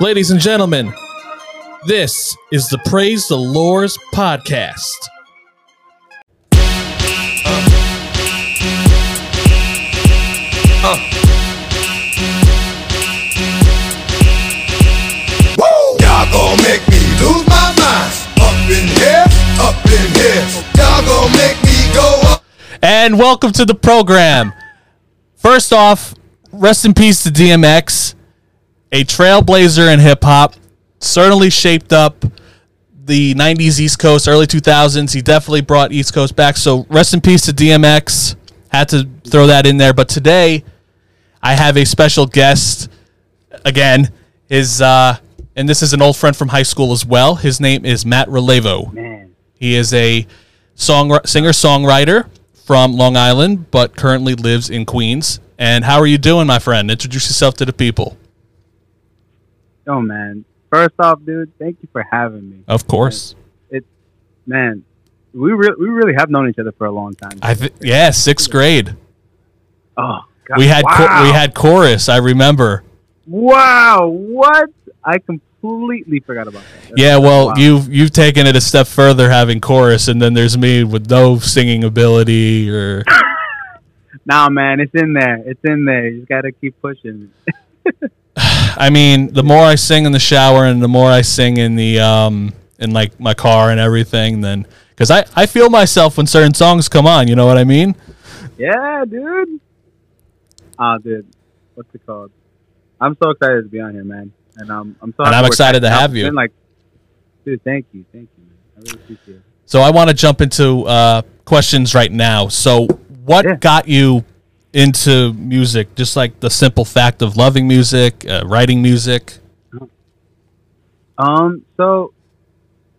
Ladies and gentlemen, this is the Praise the Lors podcast. Y'all gon' make me lose my mind. Up in here, up in here. Y'all gon' make me go up. And welcome to the program. First off, rest in peace to DMX, a trailblazer in hip hop. Certainly shaped up the 90s East Coast, early 2000s. He definitely brought East Coast back. So rest in peace to DMX. Had to throw that in there. But today, I have a special guest. Again, his uh, and this is an old friend from high school as well. His name is Matt Relevo. Man, He is a song singer songwriter from Long Island, but currently lives in Queens. And how are you doing, my friend? Introduce yourself to the people. Oh man. First off, dude, thank you for having me. Of course. It's Man, we re- we really have known each other for a long time. I th- yeah, sixth grade. oh, God. We had wow. cho- we had chorus. I remember. wow. What? I completely forgot about that. That's- Yeah, well, wow. you've you've taken it a step further, having chorus, and then there's me with no singing ability or. Nah, man, it's in there. It's in there. You just gotta keep pushing. I mean, the more I sing in the shower and the more I sing in the um in like my car and everything, then because I I feel myself when certain songs come on. You know what I mean? Yeah, dude. Ah, dude. What's it called? I'm so excited to be on here, man. And um, I'm so. And I'm excited to have you. been like, dude, thank you, thank you, man. I really appreciate it. So I want to jump into uh, questions right now. So what Yeah. got you into music? Just like the simple fact of loving music, uh, writing music. Um, so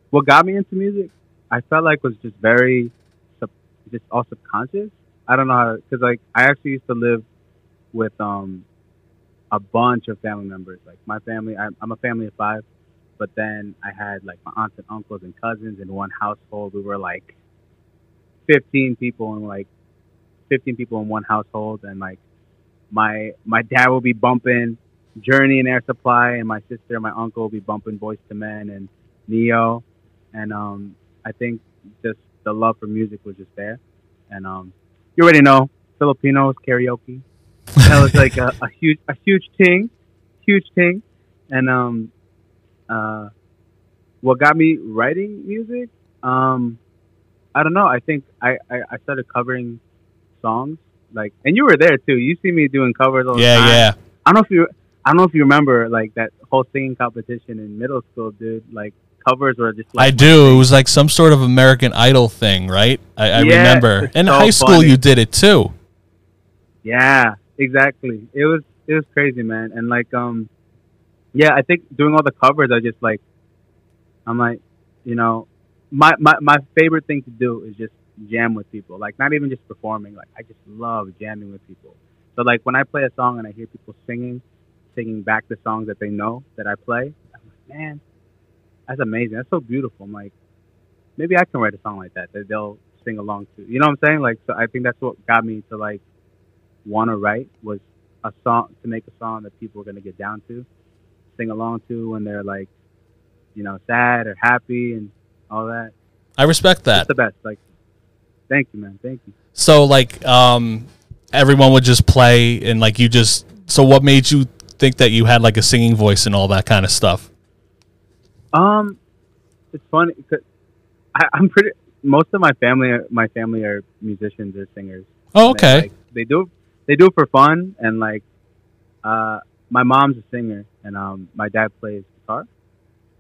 what got me into music, I felt like was just very, sub, just all subconscious. I don't know how, cause like I actually used to live with um a bunch of family members. Like my family, I'm, I'm a family of five, but then I had like my aunts and uncles and cousins in one household. We were like 15 people and like 15 people in one household, and like my my dad would be bumping Journey and Air Supply, and my sister and my uncle will be bumping Boyz II Men and Ne-Yo, and um, I think just the love for music was just there, and um, you already know Filipinos karaoke. That was like a, a huge a huge thing, huge thing, and um, uh, what got me writing music, um, I don't know. I think I, I, I started covering songs like, and you were there too. You see me doing covers all the Yeah, time. yeah. yeah. I don't know if you I don't know if you remember like that whole singing competition in middle school, dude. Like covers were just like I do. It was like some sort of American Idol thing, right? I, I Yeah, remember. In so high school, funny. you did it too. Yeah, exactly. It was it was crazy, man. And like um yeah, I think doing all the covers I just like I'm like, you know, my my my favorite thing to do is just jam with people. Like not even just performing, like I just love jamming with people. So like when I play a song and I hear people singing, singing back the songs that they know that I play, I'm like, man, that's amazing. That's so beautiful. I'm like, maybe I can write a song like that that they'll sing along to. You know what I'm saying? Like, so I think that's what got me to like want to write was a song to make a song that people are gonna get down to, sing along to when they're like, you know, sad or happy and all that. I respect that. It's the best. Like, thank you, man. Thank you. So like um everyone would just play and like you just so what made you think that you had like a singing voice and all that kind of stuff? Um, it's funny 'cause I, I'm pretty. Most of my family, my family are musicians or singers. Oh, They, okay. like, they do they do it for fun and like uh my mom's a singer and um my dad plays guitar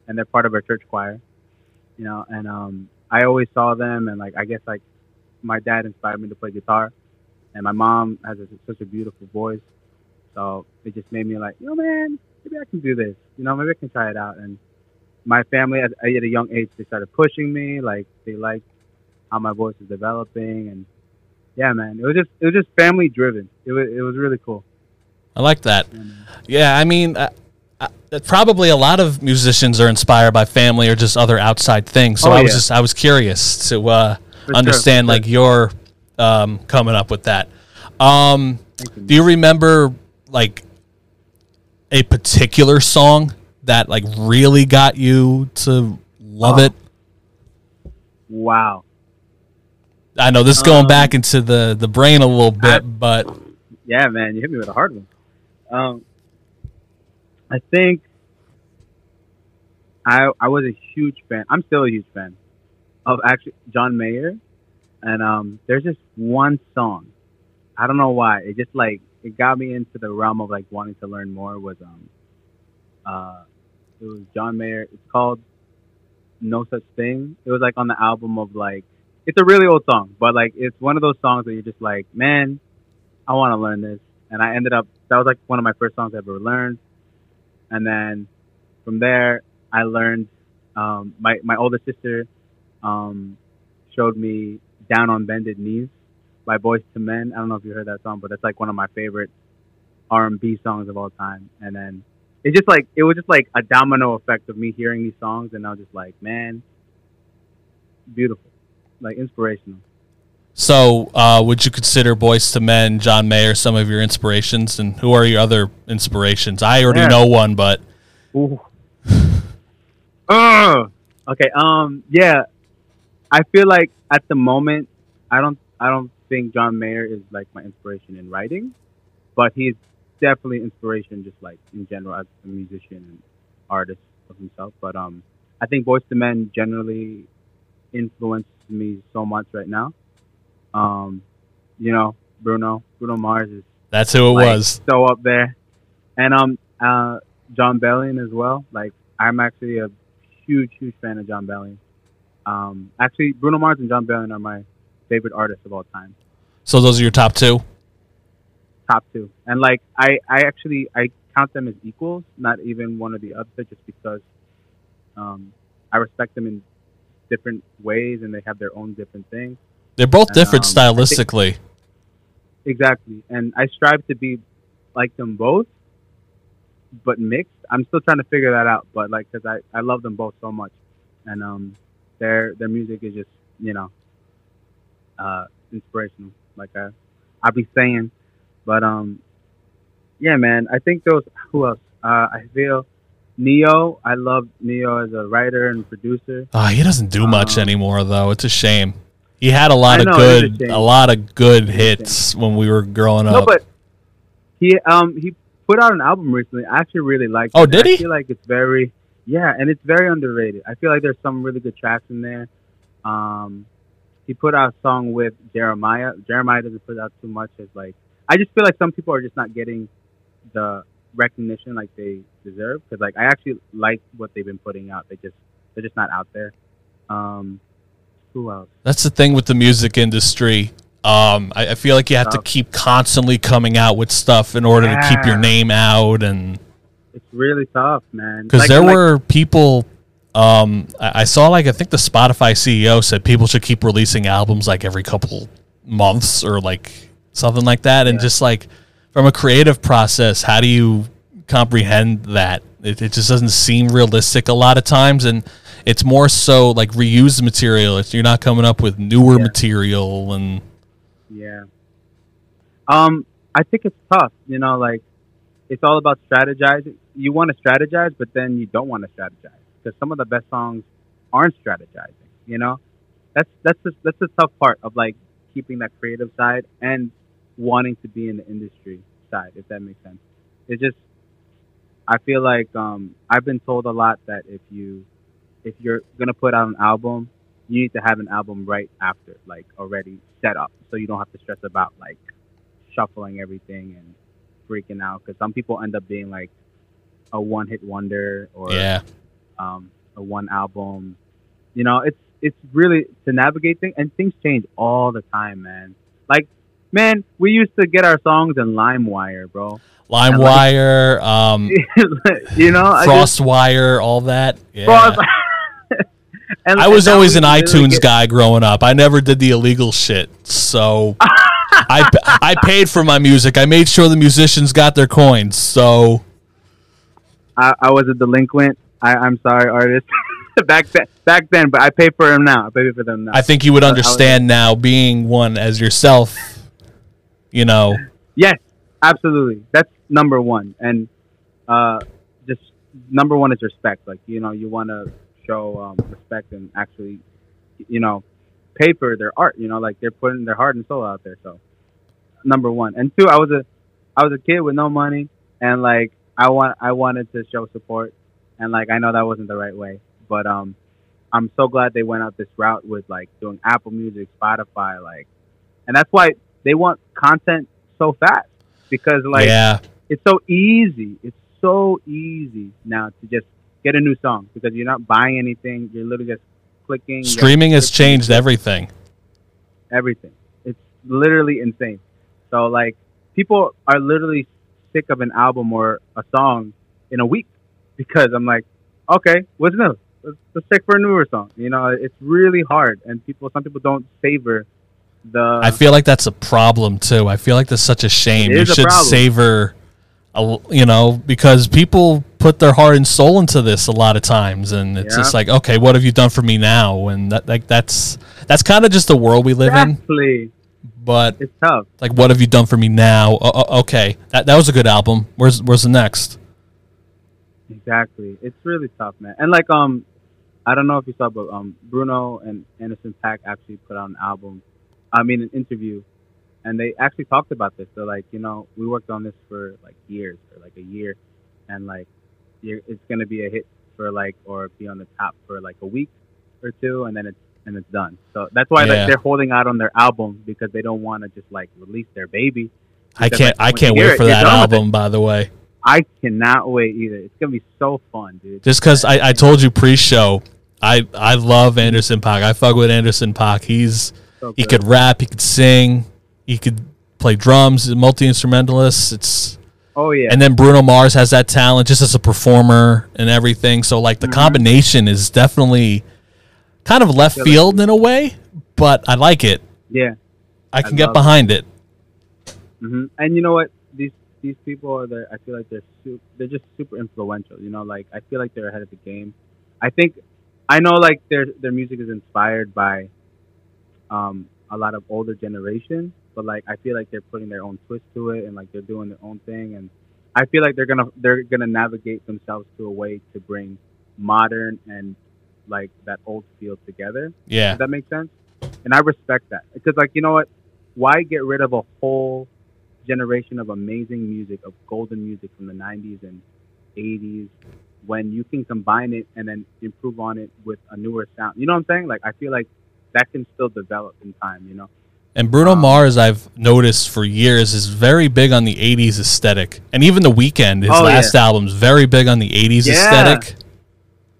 and they're part of our church choir you know and um i always saw them and like i guess like my dad inspired me to play guitar and my mom has a, such a beautiful voice so it just made me like you know man maybe i can do this you know maybe i can try it out and my family at, at a young age they started pushing me like they liked how my voice is developing and yeah, man, it was just it was just family driven. It was it was really cool. I like that. Yeah. Yeah, I mean, uh, uh, probably a lot of musicians are inspired by family or just other outside things. So Oh, I was yeah. just I was curious to uh, For understand sure, like your um, coming up with that. Um, you, do you remember like a particular song that like really got you to love Oh. it? Wow. I know this is going Um, back into the the brain a little bit, but Yeah, man, you hit me with a hard one. Um, I think I I was a huge fan. I'm still a huge fan of actually John Mayer, and um, there's just one song. I don't know why. It just like it got me into the realm of like wanting to learn more. Was um, uh, it was John Mayer. It's called No Such Thing. It was like on the album of like it's a really old song, but like it's one of those songs that you're just like, man, I want to learn this. And I ended up, that was like one of my first songs I ever learned. And then from there, I learned, um, my, my older sister, um, showed me Down on Bended Knees by Boyz II Men. I don't know if you heard that song, but that's like one of my favorite R&B songs of all time. And then it's just like, it was just like a domino effect of me hearing these songs. And I was just like, man, beautiful, like inspirational. so uh, would you consider Boyz II Men, John Mayer, some of your inspirations, and who are your other inspirations? I already Yeah. know one, but Ooh. Ugh. okay. Um. Yeah. I feel like at the moment, I don't. I don't think John Mayer is like my inspiration in writing, but he's definitely inspiration just like in general as a musician and artist of himself. But um, I think Boyz II Men generally influences me so much right now. Um, you know, Bruno. Bruno Mars is that's who it like, was. so up there. And um uh Jon Bellion as well. Like I'm actually a huge, huge fan of Jon Bellion. Um actually Bruno Mars and Jon Bellion are my favorite artists of all time. So those are your top two. Top two. And like I, I actually I count them as equals, not even one or the other just because um I respect them in different ways and they have their own different things. They're both different Um, I think- stylistically. Exactly. And I strive to be like them both, but mixed. I'm still trying to figure that out. But like, cause I, I love them both so much. And, um, their, their music is just, you know, uh, inspirational. Like I, I'll be saying, but, um, yeah, man, I think those, who else? Uh, I feel Ne-Yo. I love Ne-Yo as a writer and producer. Oh, he doesn't do much Um, anymore, though. It's a shame. He had a lot I of know, is a good, a lot of good It is a hits when we were growing up. No, up. but he um he put out an album recently. I actually really liked. Oh, it. did I he? feel like it's very yeah, and it's very underrated. I feel like there's some really good tracks in there. Um, he put out a song with Jeremiah. Jeremiah doesn't put out too much as like. I just feel like some people are just not getting the recognition like they deserve because like I actually like what they've been putting out. They just they're just not out there. Um, who else? That's the thing with the music industry. Um, I, I feel like you have to keep constantly coming out with stuff in order to keep your name out, and really tough, man. because Like- there like- were people. Um, I, I saw like I think the Spotify CEO said people should keep releasing albums like every couple months or like something like that, and Yeah. just like from a creative process, how do you comprehend that? It, it just doesn't seem realistic a lot of times, and it's more so like reused material. It's, you're not coming up with newer Yeah. material, and Yeah. Um, I think it's tough. You know, like it's all about strategizing. You want to strategize, but then you don't want to strategize because some of the best songs aren't strategizing. You know, that's that's the, that's the tough part of like keeping that creative side and wanting to be in the industry side, if that makes sense. It's just I feel like um, I've been told a lot that if you if you're gonna put out an album, you need to have an album right after, like already set up, so you don't have to stress about like shuffling everything and freaking out. Because some people end up being like a one-hit wonder or yeah, um, a one album. You know, it's it's really to navigate things, and things change all the time, man. Like, man, we used to get our songs in LimeWire, bro. LimeWire, um, you know, FrostWire, all that. Yeah. Frost- And- I was always an iTunes get- guy growing up. I never did the illegal shit. So I I paid for my music. I made sure the musicians got their coins. So I, I was a delinquent. I, I'm sorry, artist. back then, back then, but I pay for them now. I pay for them now. I think you would I was- understand now being one as yourself. You know, Yes, absolutely. That's number one. And uh, just number one is respect. Like you know, you want to show um, respect and actually, you know, pay for their art. You know, like they're putting their heart and soul out there. So number one, and two, I was a I was a kid with no money, and like I want I wanted to show support, and like I know that wasn't the right way, but um, I'm so glad they went out this route with like doing Apple Music, Spotify, like, and that's why they want content so fast because like yeah, it's so easy. It's so easy now to just get a new song because you're not buying anything. You're literally just clicking. streaming has clicking, changed everything. everything. It's literally insane. So like people are literally sick of an album or a song in a week because I'm like, okay, what's new? Let's, let's check for a newer song. You know, it's really hard, and people, some people don't savor the. I feel like that's a problem too. I feel like that's such a shame. You should savor, a you know, because people put their heart and soul into this a lot of times, and it's Yeah. just like, okay, what have you done for me now? And that, like, that's that's kind of just the world we live in. But It's tough. like, what have you done for me now? O- okay, that that was a good album. Where's where's the next? Exactly. It's really tough, man. And like um I don't know if you saw but um Bruno and Anderson Paak actually put out an album. I mean an interview and they actually talked about this. They're like, you know, we worked on this for like years or like a year and like you're, it's gonna be a hit for like or be on the top for like a week or two and then it's and it's done. So that's why Yeah. like they're holding out on their album because they don't want to just like release their baby. I can't like, I can't wait for you're that it. album. By the way, I cannot wait either. It's gonna be so fun, dude. just because I, I told you pre-show, I I love Anderson Paak. I fuck with Anderson Paak. He's So he could rap, he could sing, he could play drums, multi instrumentalist. It's Oh yeah. and then Bruno Mars has that talent just as a performer and everything. So like the Mm-hmm. combination is definitely kind of left field in a way, but I like it. yeah. I can I get love it. behind it. hmm And you know what? These these people are there. I feel like they're su- they're just super influential. You know, like I feel like they're ahead of the game. I think I know like their their music is inspired by um a lot of older generation, but like I feel like they're putting their own twist to it and like they're doing their own thing and I feel like they're gonna they're gonna navigate themselves to a way to bring modern and like that old feel together. Yeah. Does that makes sense? And I respect that because, like, you know what? Why get rid of a whole generation of amazing music, of golden music from the '90s and '80s, when you can combine it and then improve on it with a newer sound? You know what I'm saying? Like, I feel like that can still develop in time. You know? And Bruno Um, Mars, I've noticed for years, is very big on the '80s aesthetic, and even The Weeknd, his Oh, last yeah. album's very big on the '80s Yeah. aesthetic.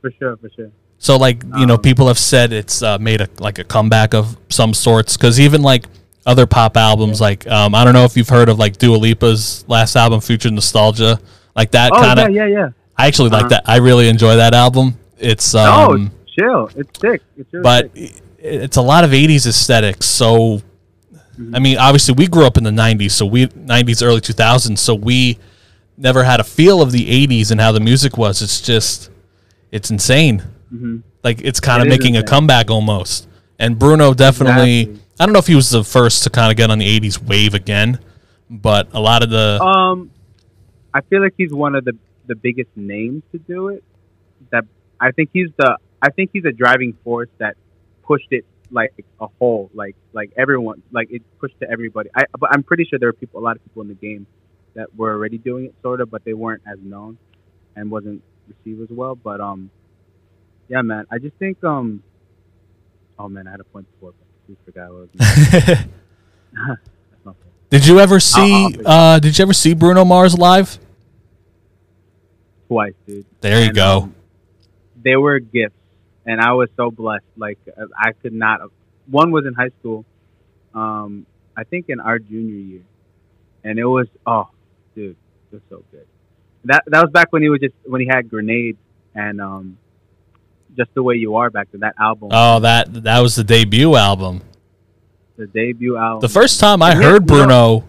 For sure, for sure. So like you know, Um, people have said it's uh, made a like a comeback of some sorts because even like other pop albums, like um, I don't know if you've heard of like Dua Lipa's last album, Future Nostalgia, like that Oh kind of. yeah, yeah. yeah. I actually like Uh-huh. that. I really enjoy that album. It's No, um, it's chill. It's sick. It's really but sick. it's a lot of '80s aesthetics. So, Mm-hmm. I mean, obviously we grew up in the '90s, so we '90s, early 2000s, so we never had a feel of the '80s and how the music was. It's just, it's insane. Mhm. Like it's kind of It is making a comeback almost. And Bruno definitely. Exactly. I don't know if he was the first to kind of get on the '80s wave again, but a lot of the Um, I feel like he's one of the the biggest names to do it. That I think he's the I think he's a driving force that pushed it like a whole, like like everyone, like it pushed to everybody. I but I'm pretty sure there were people, a lot of people in the game that were already doing it, sort of, but they weren't as known and wasn't received as well. But um, yeah, man, I just think um, oh man, I had a point before, but I forgot what. It was. Did you ever see? Uh, did you ever see Bruno Mars live? Twice, dude. There you And, go. um, they were gifts, and I was so blessed. Like I could not. One was in high school, um, I think in our junior year, and it was oh, dude, it was so good. That that was back when he was just when he had grenades and um, just the way you are back to That album, oh, that that was the debut album. the debut album. The first time I Yeah, heard know- Bruno,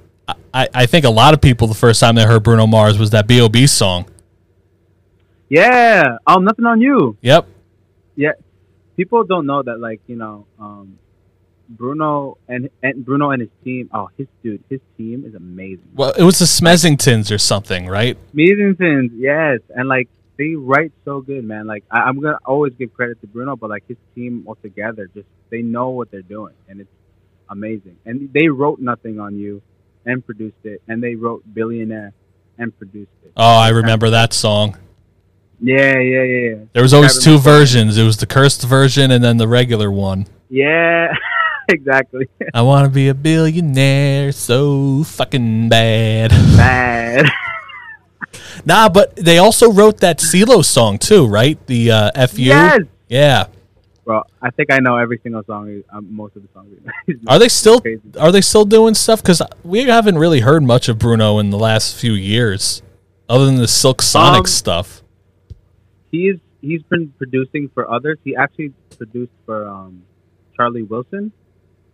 I, I think a lot of people the first time they heard Bruno Mars was that B.O.B. song. yeah, um, nothing on you. Yep. yeah, people don't know that like you know, um, Bruno and and Bruno and his team. Oh, his dude, his team is amazing. Well, it was the Smeezingtons or something, right? Smeezingtons, yes, and like they write so good, man. Like I, I'm gonna always give credit to Bruno, but like his team altogether, just they know what they're doing, and it's amazing. And they wrote Nothing on You, and produced it, and they wrote Billionaire, and produced it. Oh, I remember that song. Yeah, yeah, yeah, yeah. There was always two versions. It was the cursed version and then the regular one. Yeah, exactly. I want to be a billionaire so fucking bad. Bad. nah, but they also wrote that CeeLo song too, right? The uh, FU. Yes. Yeah. Bro, I think I know every single song. Um, most of the songs. Are they still Crazy. are they still doing stuff? Because we haven't really heard much of Bruno in the last few years, other than the Silk Sonic Um, stuff. he's he's been producing for others. He actually produced for um, Charlie Wilson.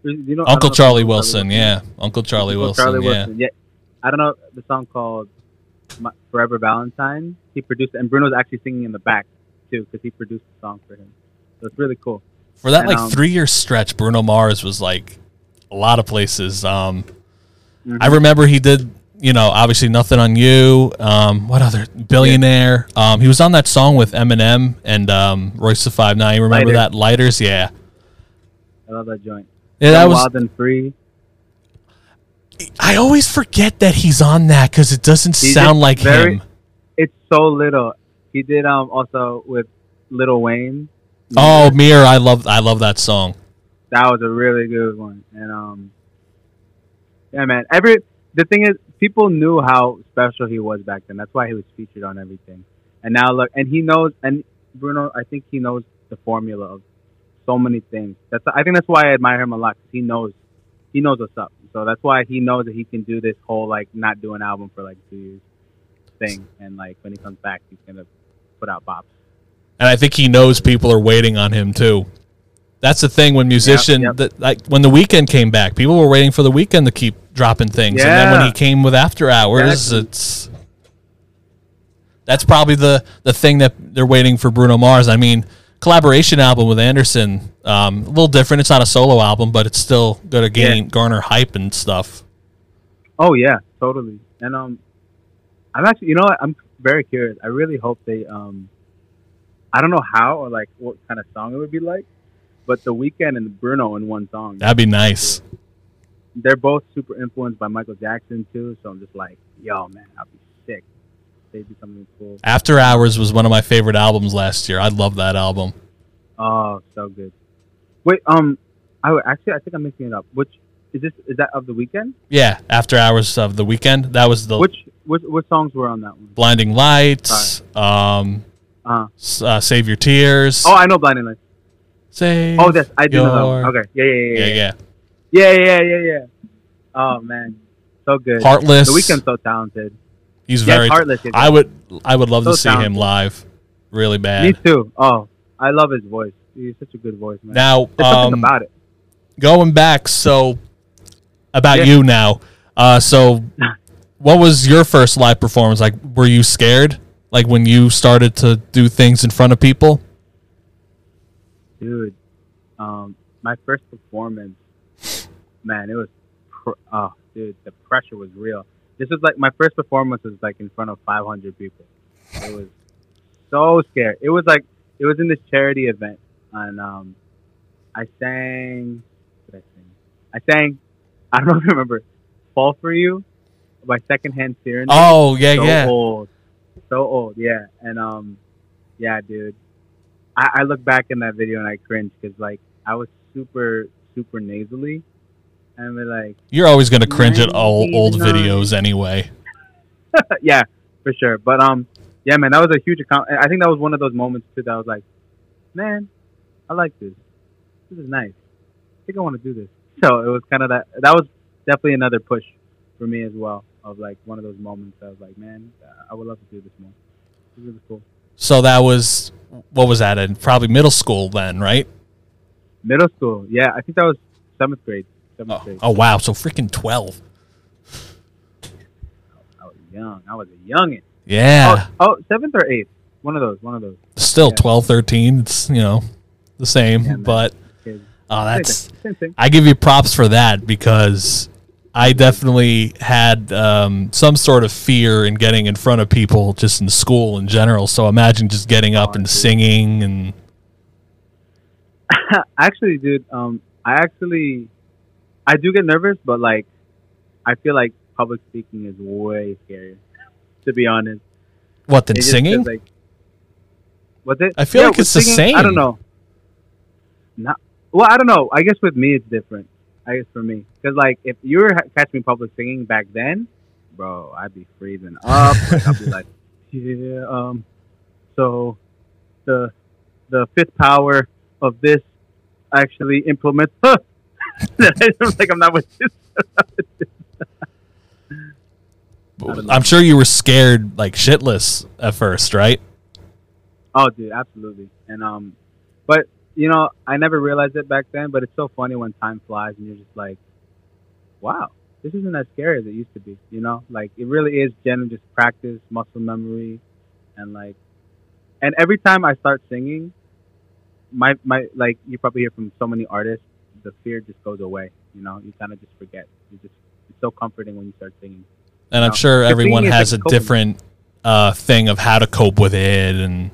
You know, Uncle if you Charlie Wilson, yeah, Uncle Charlie Uncle Wilson, Charlie yeah. Wilson. Yeah, I don't know the song called "Forever Valentine." He produced, and Bruno's actually singing in the back too because he produced the song for him. So it's really cool. For that And, like um, three year stretch, Bruno Mars was like a lot of places. Um, Mhm. I remember he did, you know, obviously nothing on you. Um, what other billionaire? Um, he was on that song with Eminem and um, Royce the Five Nine. Remember Lighter. that Lighters? Yeah, I love that joint. yeah. That was. Wild and Free. I always forget that he's on that because it doesn't He's sound like very- him. It's so little. He did um also with Lil Wayne. Oh, Mirror, I love, I love that song. that was a really good one. And um, yeah, man. Every the thing is, people knew how special he was back then. That's why he was featured on everything. And now look, and he knows. And Bruno, I think he knows the formula of so many things. That's I think that's why I admire him a lot because he knows, he knows what's up. So that's why he knows that he can do this whole like not do an album for like two years thing. And like when he comes back, he's gonna put out bops. and I think he knows people are waiting on him too. That's the thing when musician yep. that like when the Weeknd came back, people were waiting for the Weeknd to keep dropping things, yeah. and then when he came with After Hours, Exactly. it's that's probably the the thing that they're waiting for Bruno Mars. I mean, collaboration album with Anderson, um, a little different. It's not a solo album, but it's still going to gain garner hype and stuff. Oh yeah, totally. And um, I'm actually, you know, what? I'm very curious. I really hope they um, I don't know how or like what kind of song it would be like, but the Weeknd and Bruno in one song. That'd be nice. They're both super influenced by Michael Jackson too, so I'm just like, yo, man, I'll be sick. They something cool. After Hours was one of my favorite albums last year. I love that album. Oh, so good. Wait, um, I would- actually, I think I'm mixing it up. Which is this? Is that of the Weeknd? Yeah, After Hours of the Weeknd. That was the Which which what songs were on that one? Blinding Lights, um, Uh, s- uh, Save Your Tears. oh, I know Blinding Lights. Save Oh, this I do know that one. Okay, yeah, yeah, yeah, yeah, yeah. yeah. Yeah, yeah, yeah, yeah. Oh man, so good. Heartless. The Weeknd's so talented. He's Yes, very. Heartless. I would. I would love to So see him live, really bad. Me too. Oh, I love his voice. He's such a good voice, man. Now, There's something um, about it. going back, so about Yeah. you now. Uh, so, what was your first live performance like? Were you scared, like when you started to do things in front of people? dude. Um, my first performance, man, it was, pr- oh, dude, the pressure was real. This was like my first performance was like in front of 500 people. It was so scared. It was like it was in this charity event, and um, I sang. What did I sing? I sang. I don't know if you remember, "Fall for You" by Secondhand Serenade Oh yeah, so yeah. old, so old. Yeah, and um, yeah, dude. I, I look back in that video and I cringe because like I was super super nasally, and we're like, You're always gonna cringe at all old videos anyway. yeah, for sure. But um, yeah, man, that was a huge account. I think that was one of those moments too that I was like, man, I like this. This is nice. I think I want to do this. So it was kind of that. That was definitely another push for me as well. Of like one of those moments. I was like, man, I would love to do this more. This is really cool. So that was what was that in probably middle school then, right? Middle school, yeah, I think that was seventh grade. Oh, oh wow, so freaking twelve. I was young. I was a youngin. Yeah, Oh, oh, seventh or eighth? One of those. One of those. still yeah. twelve, thirteen. 12, 13. It's you know the same, Yeah, but Oh, that's. I give you props for that because I definitely had um, some sort of fear in getting in front of people just in school in general. So imagine just getting up and singing and actually, dude, um, I actually, I do get nervous, but like, I feel like public speaking is way scarier. To be honest, what than singing? Like, what's it? I feel like with it's the same. I don't know. Not, well, I don't know. I guess with me it's different. I guess for me, because like if you were ha- catch me public singing back then, bro, I'd be freezing up. like, I'd be like, yeah, um, so the the fifth power of this actually implements. like I'm not with this. I'm sure you were scared like shitless at first, right? Oh, dude, absolutely. And um, but you know, I never realized it back then. But it's so funny when time flies and you're just like, wow, this isn't as scary as it used to be. You know, like it really is genuine just practice, muscle memory, and like, and every time I start singing, my my like you probably hear from so many artists, the fear just goes away. You know, you kind of just forget. You just it's so comforting when you start singing. And I'm sure everyone has a like, coping. different uh, thing of how to cope with it. And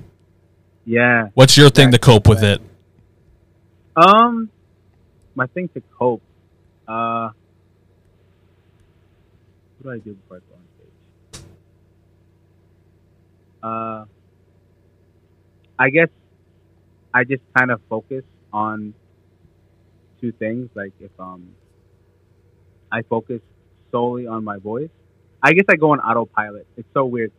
Yeah. what's your thing to cope with it? Um, my thing to cope. Uh, what do I do before I go on stage? Uh, I guess I just kind of focus on two things. Like if um, I focus solely on my voice. I guess I go on autopilot. It's so weird.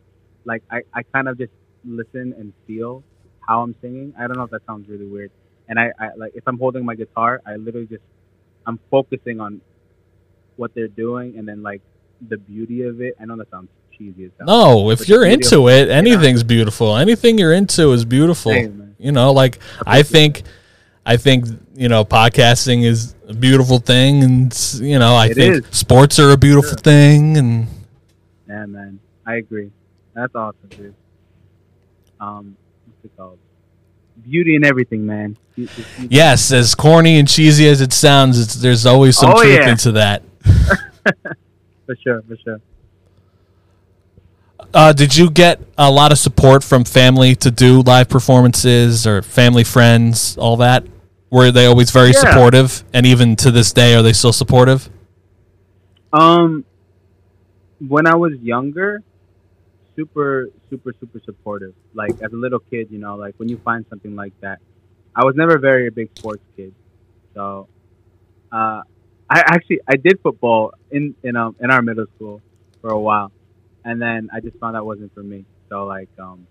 Like I, I kind of just listen and feel how I'm singing. I don't know if that sounds really weird and I, I like if I'm holding my guitar, I literally just I'm focusing on what they're doing and then like the beauty of it. I know that sounds cheesy as hell. No, if you're into it, anything's beautiful. Anything you're into is beautiful. Hey. You know, like I think, I think you know, podcasting is a beautiful thing, and you know, I It think is. sports are a beautiful thing, and Yeah, man, I agree. That's awesome, dude. Um, what's it called? Beauty and everything, man. Yes, as corny and cheesy as it sounds, it's, there's always some Oh, truth yeah. into that. For sure, for sure. Uh, did you get a lot of support from family to do live performances or family friends, all that? Were they always very Yeah. supportive? And even to this day, are they still supportive? Um, when I was younger, super, super, super supportive. Like as a little kid, you know, like when you find something like that, I was never very a big sports kid, so uh, I actually I did football in in um in our middle school for a while, and then I just found that wasn't for me. So like um,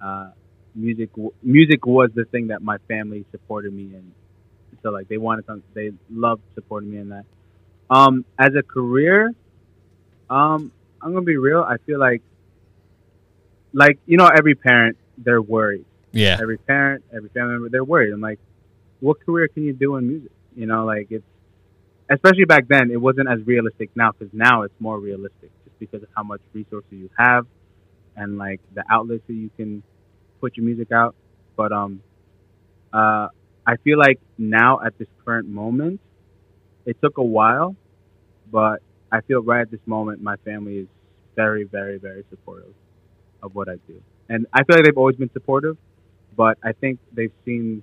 uh, music music was the thing that my family supported me in. So like they wanted something, they loved supporting me in that. Um, as a career, um, I'm gonna be real. I feel like, like you know, every parent they're worried. Yeah. Every parent, every family member, they're worried. I'm like, what career can you do in music? You know, like it's especially back then, it wasn't as realistic now because now it's more realistic just because of how much resources you have and like the outlets that you can put your music out. But um, uh, I feel like now at this current moment, it took a while, but I feel right at this moment, my family is very, very, very supportive of what I do, and I feel like they've always been supportive, but I think they've seen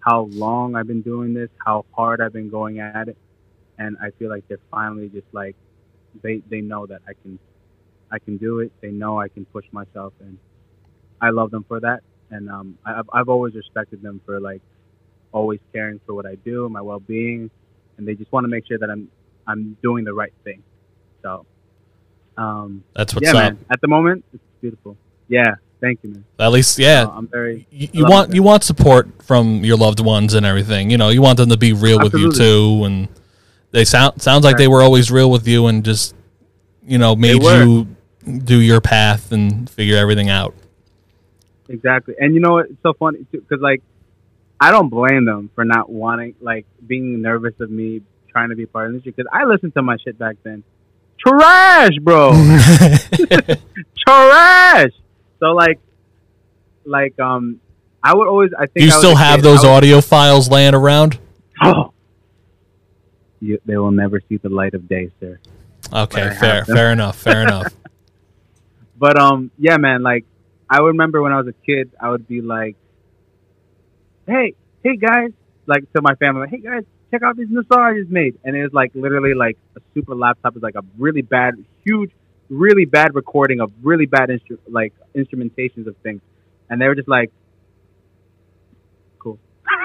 how long I've been doing this, how hard I've been going at it, and I feel like they're finally just like they they know that I can I can do it. They know I can push myself, and I love them for that. And um, I, I've I've always respected them for like always caring for what I do, my well being, and they just want to make sure that I'm I'm doing the right thing. So, um, That's what's yeah, up. man. At the moment, it's beautiful. Yeah, thank you, man. At least, yeah. Uh, I'm very. you, you want it. you want support from your loved ones and everything. You know, you want them to be real with you too, and they sound sounds like they were always real with you and just you know made you do your path and figure everything out. Exactly. And you know what? It's so funny because like I don't blame them for not wanting like being nervous of me trying to be part of the industry because I listened to my shit back then. Trash, bro. Trash. So like, like um, I would always I think you I still have kid, those was- audio files laying around? oh, you, they will never see the light of day, sir. Okay, fair, fair enough, fair enough. But um, yeah, man. Like, I remember when I was a kid, I would be like, "Hey, hey guys!" Like to my family, like, "Hey guys, check out this new song I just made." And it was like literally like a super laptop is like a really bad, huge, really bad recording of really bad instru- like instrumentations of things, and they were just like, "Cool."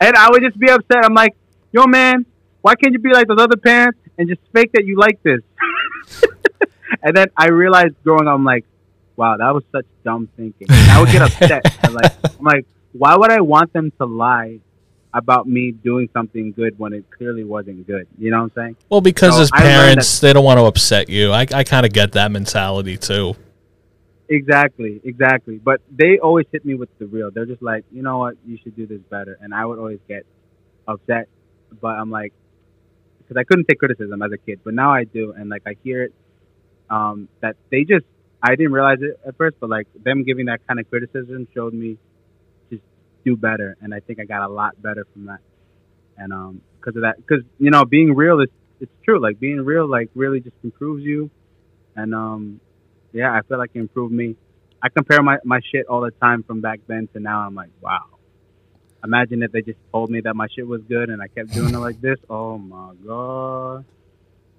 and I would just be upset. I'm like, "Yo, man, why can't you be like those other parents and just fake that you like this?" and then I realized growing up, I'm like, wow, that was such dumb thinking. And I would get upset. I'm like, I'm like, why would I want them to lie about me doing something good when it clearly wasn't good? You know what I'm saying? Well, because So as parents, they don't want to upset you. I, I kind of get that mentality too. Exactly, exactly. But they always hit me with the real. They're just like, you know what, you should do this better. And I would always get upset. But I'm like, because I couldn't take criticism as a kid, but now I do, and like I hear it. Um, that they just, I didn't realize it at first, but like them giving that kind of criticism showed me just do better, and I think I got a lot better from that. And um, because of that, because you know, being real is it's true. Like being real, like really just improves you, and um, yeah, I feel like it improved me. I compare my, my shit all the time from back then to now. I'm like, wow. Imagine if they just told me that my shit was good and I kept doing it like this. Oh my god.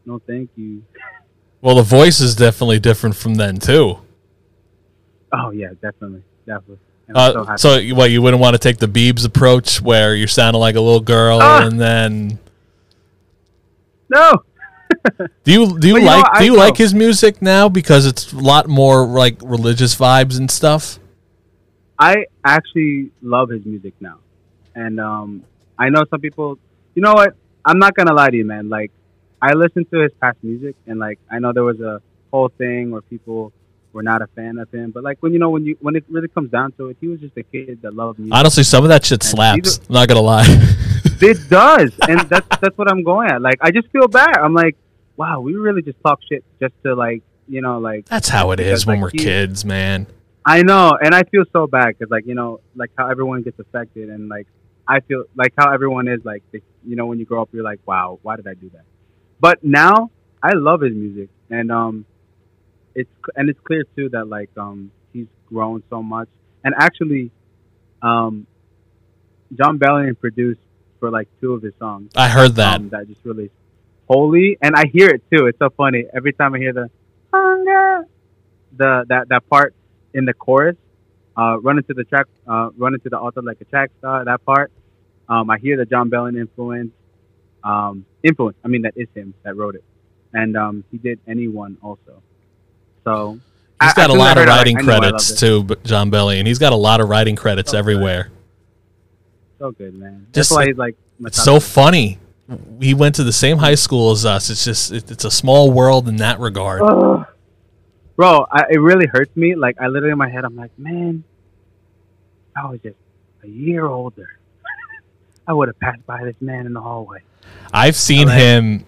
No, thank you. Well, the voice is definitely different from then too. Oh yeah, definitely, definitely. So Uh, so, you- what you wouldn't want to take the Beebs approach, where you're sounding like a little girl, Ah! and then no, do you do you Well, you know like do you like his music now because it's a lot more like religious vibes and stuff? I actually love his music now, and um, I know some people. You know what? I'm not gonna lie to you, man. Like, I listened to his past music, and like, I know there was a whole thing where people were not a fan of him. But like, when you know, when you when it really comes down to it, he was just a kid that loved music. Honestly, some of that shit slaps. I'm not gonna lie. it does, and that's that's what I'm going at. Like, I just feel bad. I'm like, wow, we really just talk shit just to like, you know, like. That's how it is Because, when like, we're he- kids, man. I know, and I feel so bad because, like, you know, like how everyone gets affected, and like I feel like how everyone is, like, you know, when you grow up, you're like, wow, why did I do that? But now I love his music, and um, it's and it's clear too that like um he's grown so much, and actually, um, Jon Bellion produced for like two of his songs I heard that. um, that just released. Holy, and I hear it too. It's so funny every time I hear the hunger, the that that part in the chorus, uh, run into the track, uh, run into the altar like a track star. That part, um, I hear the Jon Bellion influence. Um, influence. I mean, that is him that wrote it, and um, he did anyone also. So He's I- got as a I lot of writing I I credits it. too, John Belly, and he's got a lot of writing credits good. everywhere. So good, man. Just That's why like- he's like. It's so funny. He went to the same high school as us. It's just it, it's a small world in that regard. Ugh. Bro, I, it really hurts me. Like I literally in my head, I'm like, man, I was just a year older. I would have passed by this man in the hallway. I've seen Alright. him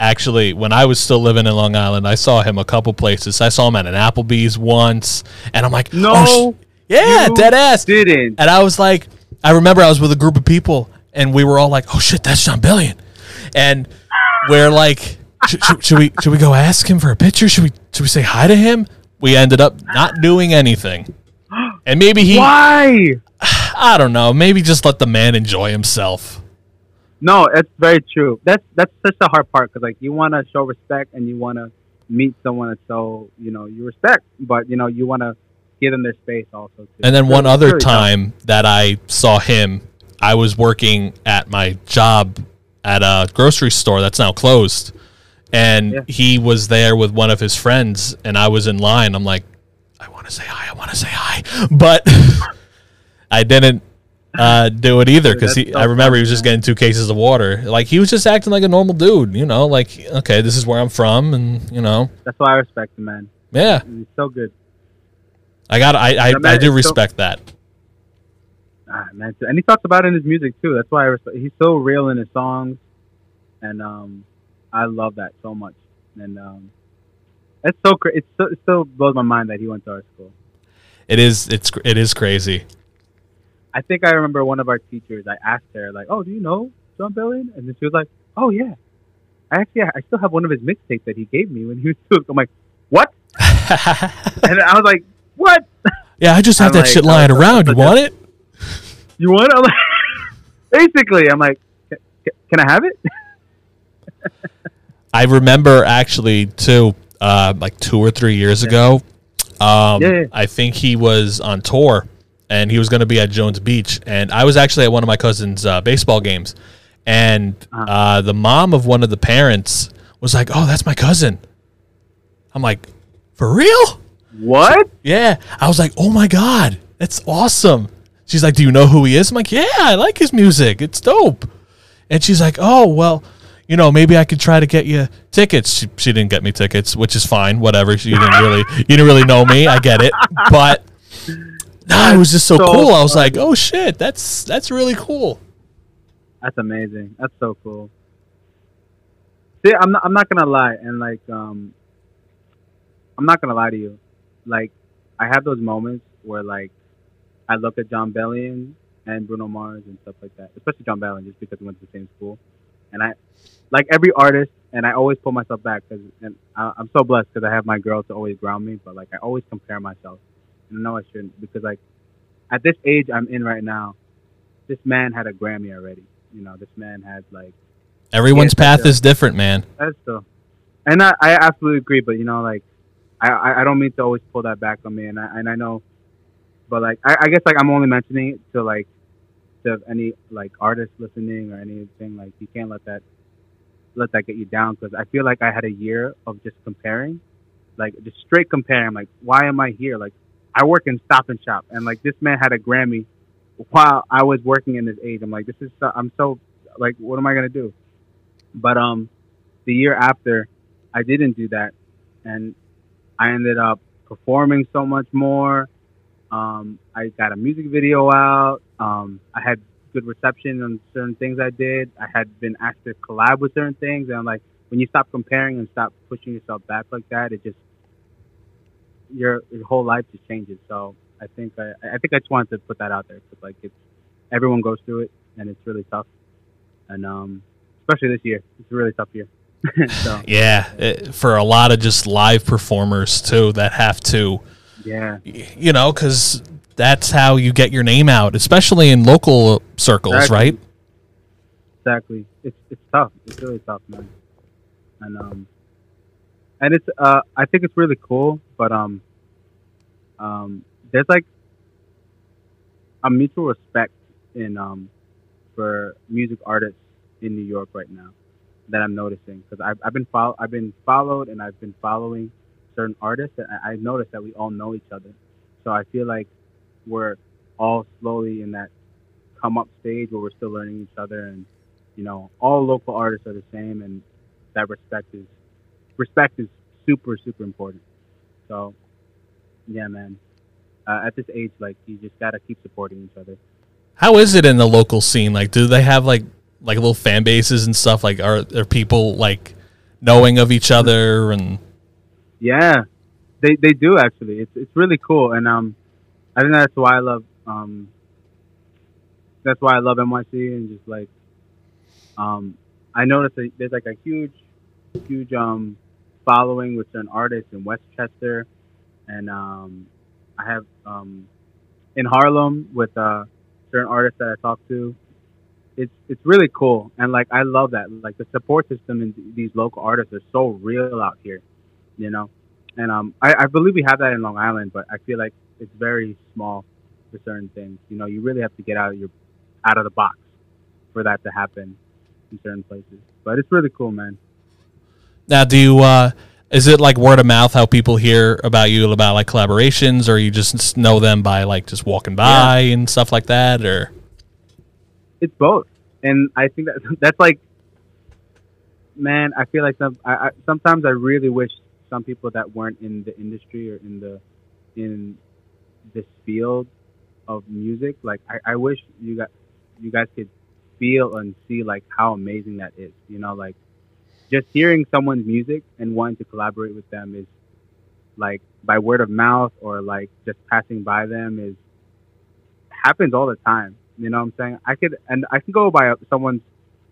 actually when I was still living in Long Island. I saw him a couple places. I saw him at an Applebee's once, and I'm like, No, oh, yeah, dead ass. didn't. And I was like, I remember I was with a group of people, and we were all like, "Oh shit, that's Jon Bellion," and we're like, should, should, should we should we go ask him for a picture? Should we should we say hi to him? We ended up not doing anything, and maybe he, Why? I don't know, maybe just let the man enjoy himself. No, it's very true. That's that's such the hard part because like you want to show respect and you want to meet someone that's so you know you respect, but you know you want to give them their space also. Too. And then It's one other really tough. time that I saw him, I was working at my job at a grocery store that's now closed. And Yeah. he was there with one of his friends, and I was in line. I'm like, I want to say hi, I want to say hi. But I didn't uh, do it either because that's I remember he was just getting two cases of water. Like, he was just acting like a normal dude, you know, like, okay, this is where I'm from, and, you know, That's why I respect the man. yeah. He's so good. I got, I, I, I do is so- respect that. Ah, man, and he talks about it in his music too. That's why I respect. He's so real in his songs, and um, I love that so much. And um, it's so cra- it's so, it still blows my mind that he went to our school. It is, it's, it is crazy. I think I remember one of our teachers. I asked her like, "Oh, do you know Jon Bellion?" And then she was like, "Oh yeah, I actually I still have one of his mixtapes that he gave me when he was still." I'm like, "What?" and I was like, "What? yeah, I just have I'm that like, shit lying around. You want it? You want it?" I'm like, Basically, I'm like, "Can- "Can I have it?" I remember actually too, uh, like two or three years ago. Um, Yeah, yeah. I think he was on tour, and he was going to be at Jones Beach, and I was actually at one of my cousin's uh, baseball games, and Uh-huh. uh, the mom of one of the parents was like, "Oh, that's my cousin." I'm like, "For real?" What? Yeah. I was like, "Oh my god, that's awesome." She's like, "Do you know who he is?" I'm like, "Yeah, I like his music. It's dope." And she's like, "Oh, well, you know, maybe I could try to get you tickets." She, she didn't get me tickets, which is fine. Whatever. She didn't really you didn't really know me. I get it. But no, it was just so, so cool. I was like, "Oh shit, that's that's really cool." That's amazing. That's so cool. See, I'm not, I'm not gonna lie, and like, um, I'm not gonna lie to you. Like, I have those moments where like, I look at Jon Bellion and Bruno Mars and stuff like that, especially Jon Bellion, just because we went to the same school, and I, like every artist, and I always pull myself back because, and I, I'm so blessed because I have my girl to always ground me, but like, I always compare myself, and I shouldn't because like, at this age I'm in right now, this man had a Grammy already. You know, this man had like Everyone's path is different, man. that's still, and I, I absolutely agree. But you know, like I, I, I don't mean to always pull that back on me, and I and I know, but like I, I guess like I'm only mentioning it to like to any like artist listening or anything. Like you can't let that let that get you down because I feel like I had a year of just comparing, like just straight comparing. Like why am I here? Like I work in Stop and Shop, and like this man had a Grammy while I was working in this age. I'm like this is so, I'm so like what am I gonna do? But um, the year after, I didn't do that, and I ended up performing so much more. Um, I got a music video out. Um, I had good reception on certain things I did. I had been asked to collab with certain things, and I'm like, when you stop comparing and stop pushing yourself back like that, it just your your whole life just changes. So I think I I think I just wanted to put that out there because like it's everyone goes through it, and it's really tough, and um, especially this year, it's a really tough year. so Yeah, it, for a lot of just live performers too that have to yeah. you know, because that's how you get your name out, especially in local circles, Exactly. right? exactly. It's it's tough. It's really tough, man. And um, and it's uh, I think it's really cool, but um, um, there's like a mutual respect in um for music artists in New York right now that I'm noticing because I've I've been follow I've been followed and I've been following certain artists and I, I've noticed that we all know each other, so I feel like we're all slowly in that come up stage where we're still learning each other and you know all local artists are the same and that respect is respect is super super important. So yeah man. Uh, at this age like you just gotta keep supporting each other. How is it in the local scene? Like, do they have like like little fan bases and stuff? Like, are are people like knowing of each other and yeah. They they do actually. It's it's really cool. And um i think that's why i love um that's why i love nyc and just like um i noticed that there's like a huge huge um following with certain artists in westchester and um i have um in harlem with uh certain artists that i talk to it's it's really cool and like i love that like the support system in these local artists are so real out here you know. And um, I, I believe we have that in Long Island, but I feel like it's very small for certain things. You know, you really have to get out of your out of the box for that to happen in certain places. But it's really cool, man. Now do you uh is it like word of mouth how people hear about you about like collaborations or you just know them by like just walking by and stuff like that or It's both, and I think that that's like, man. I feel like some. I, I sometimes I really wish some people that weren't in the industry or in the in this field of music, like I, I wish you got you guys could feel and see like how amazing that is. You know, like just hearing someone's music and wanting to collaborate with them is like by word of mouth or like just passing by them is happens all the time. You know what I'm saying? I could and I can go by someone's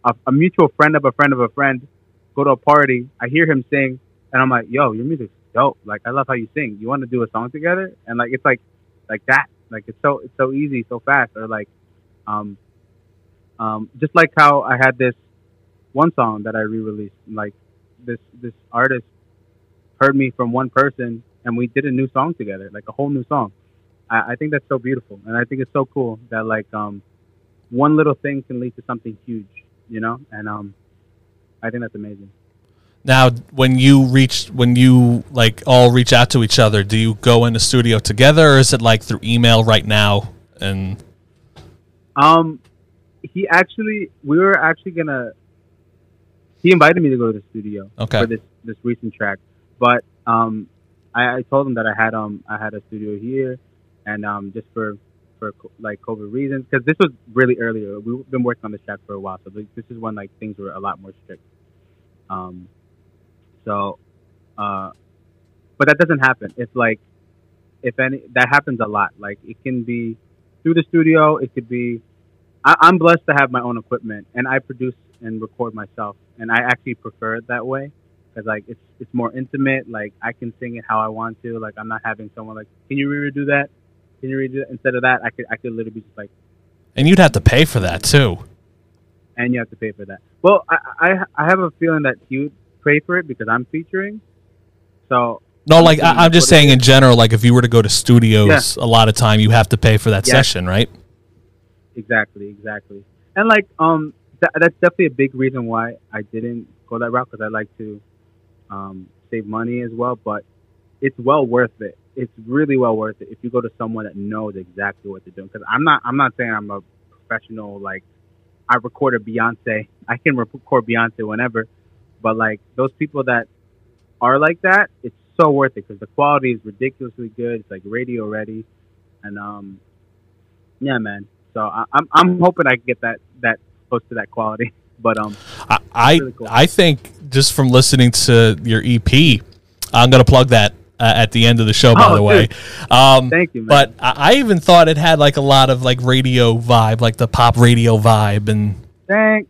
a, a mutual friend of a friend of a friend, go to a party, I hear him sing, and I'm like, yo, your music's dope. Like I love how you sing. You want to do a song together? And like it's like like that. Like it's so it's so easy, so fast. Or like, um, um, just like how I had this one song that I re-released. Like this this artist heard me from one person, and we did a new song together, like a whole new song. I, I think that's so beautiful, and I think it's so cool that like um, one little thing can lead to something huge, you know. And um, I think that's amazing. Now, when you reach, when you like all reach out to each other, do you go in the studio together, or is it like through email right now? And Um, he actually, we were actually gonna. He invited me to go to the studio Okay. for this this recent track, but um, I, I told him that I had um I had a studio here, and um just for for co- like COVID reasons, because this was really earlier. We've been working on this track for a while, so this is when like things were a lot more strict. Um, so, uh, but that doesn't happen. It's like if any that happens a lot. Like it can be through the studio. It could be. I, I'm blessed to have my own equipment, and I produce and record myself, and I actually prefer it that way because like it's it's more intimate. Like I can sing it how I want to. Like I'm not having someone like, can you redo that? Can you redo that? Instead of that, I could I could literally be just like, and you'd have to pay for that too. and you have to pay for that. Well, I I, I have a feeling that you would pay for it because I'm featuring. So No, like I, I'm just saying is. in general. Like if you were to go to studios, a lot of time you have to pay for that Yeah. session, right? Exactly, exactly. And like, um, that, that's definitely a big reason why I didn't go that route because I like to um, save money as well. But it's well worth it. It's really well worth it if you go to someone that knows exactly what they're doing. Because I'm not, I'm not saying I'm a professional. Like, I recorded Beyonce. I can record Beyonce whenever. But like those people that are like that, it's so worth it because the quality is ridiculously good. It's like radio ready, and um, yeah, man. So I, I'm I'm hoping I can get that that close to that quality. But um, I I, Really cool. I think just from listening to your EP, I'm gonna plug that uh, at the end of the show. By Oh, the way, um, thank you, man. but I, I even thought it had like a lot of like radio vibe, like the pop radio vibe. And thank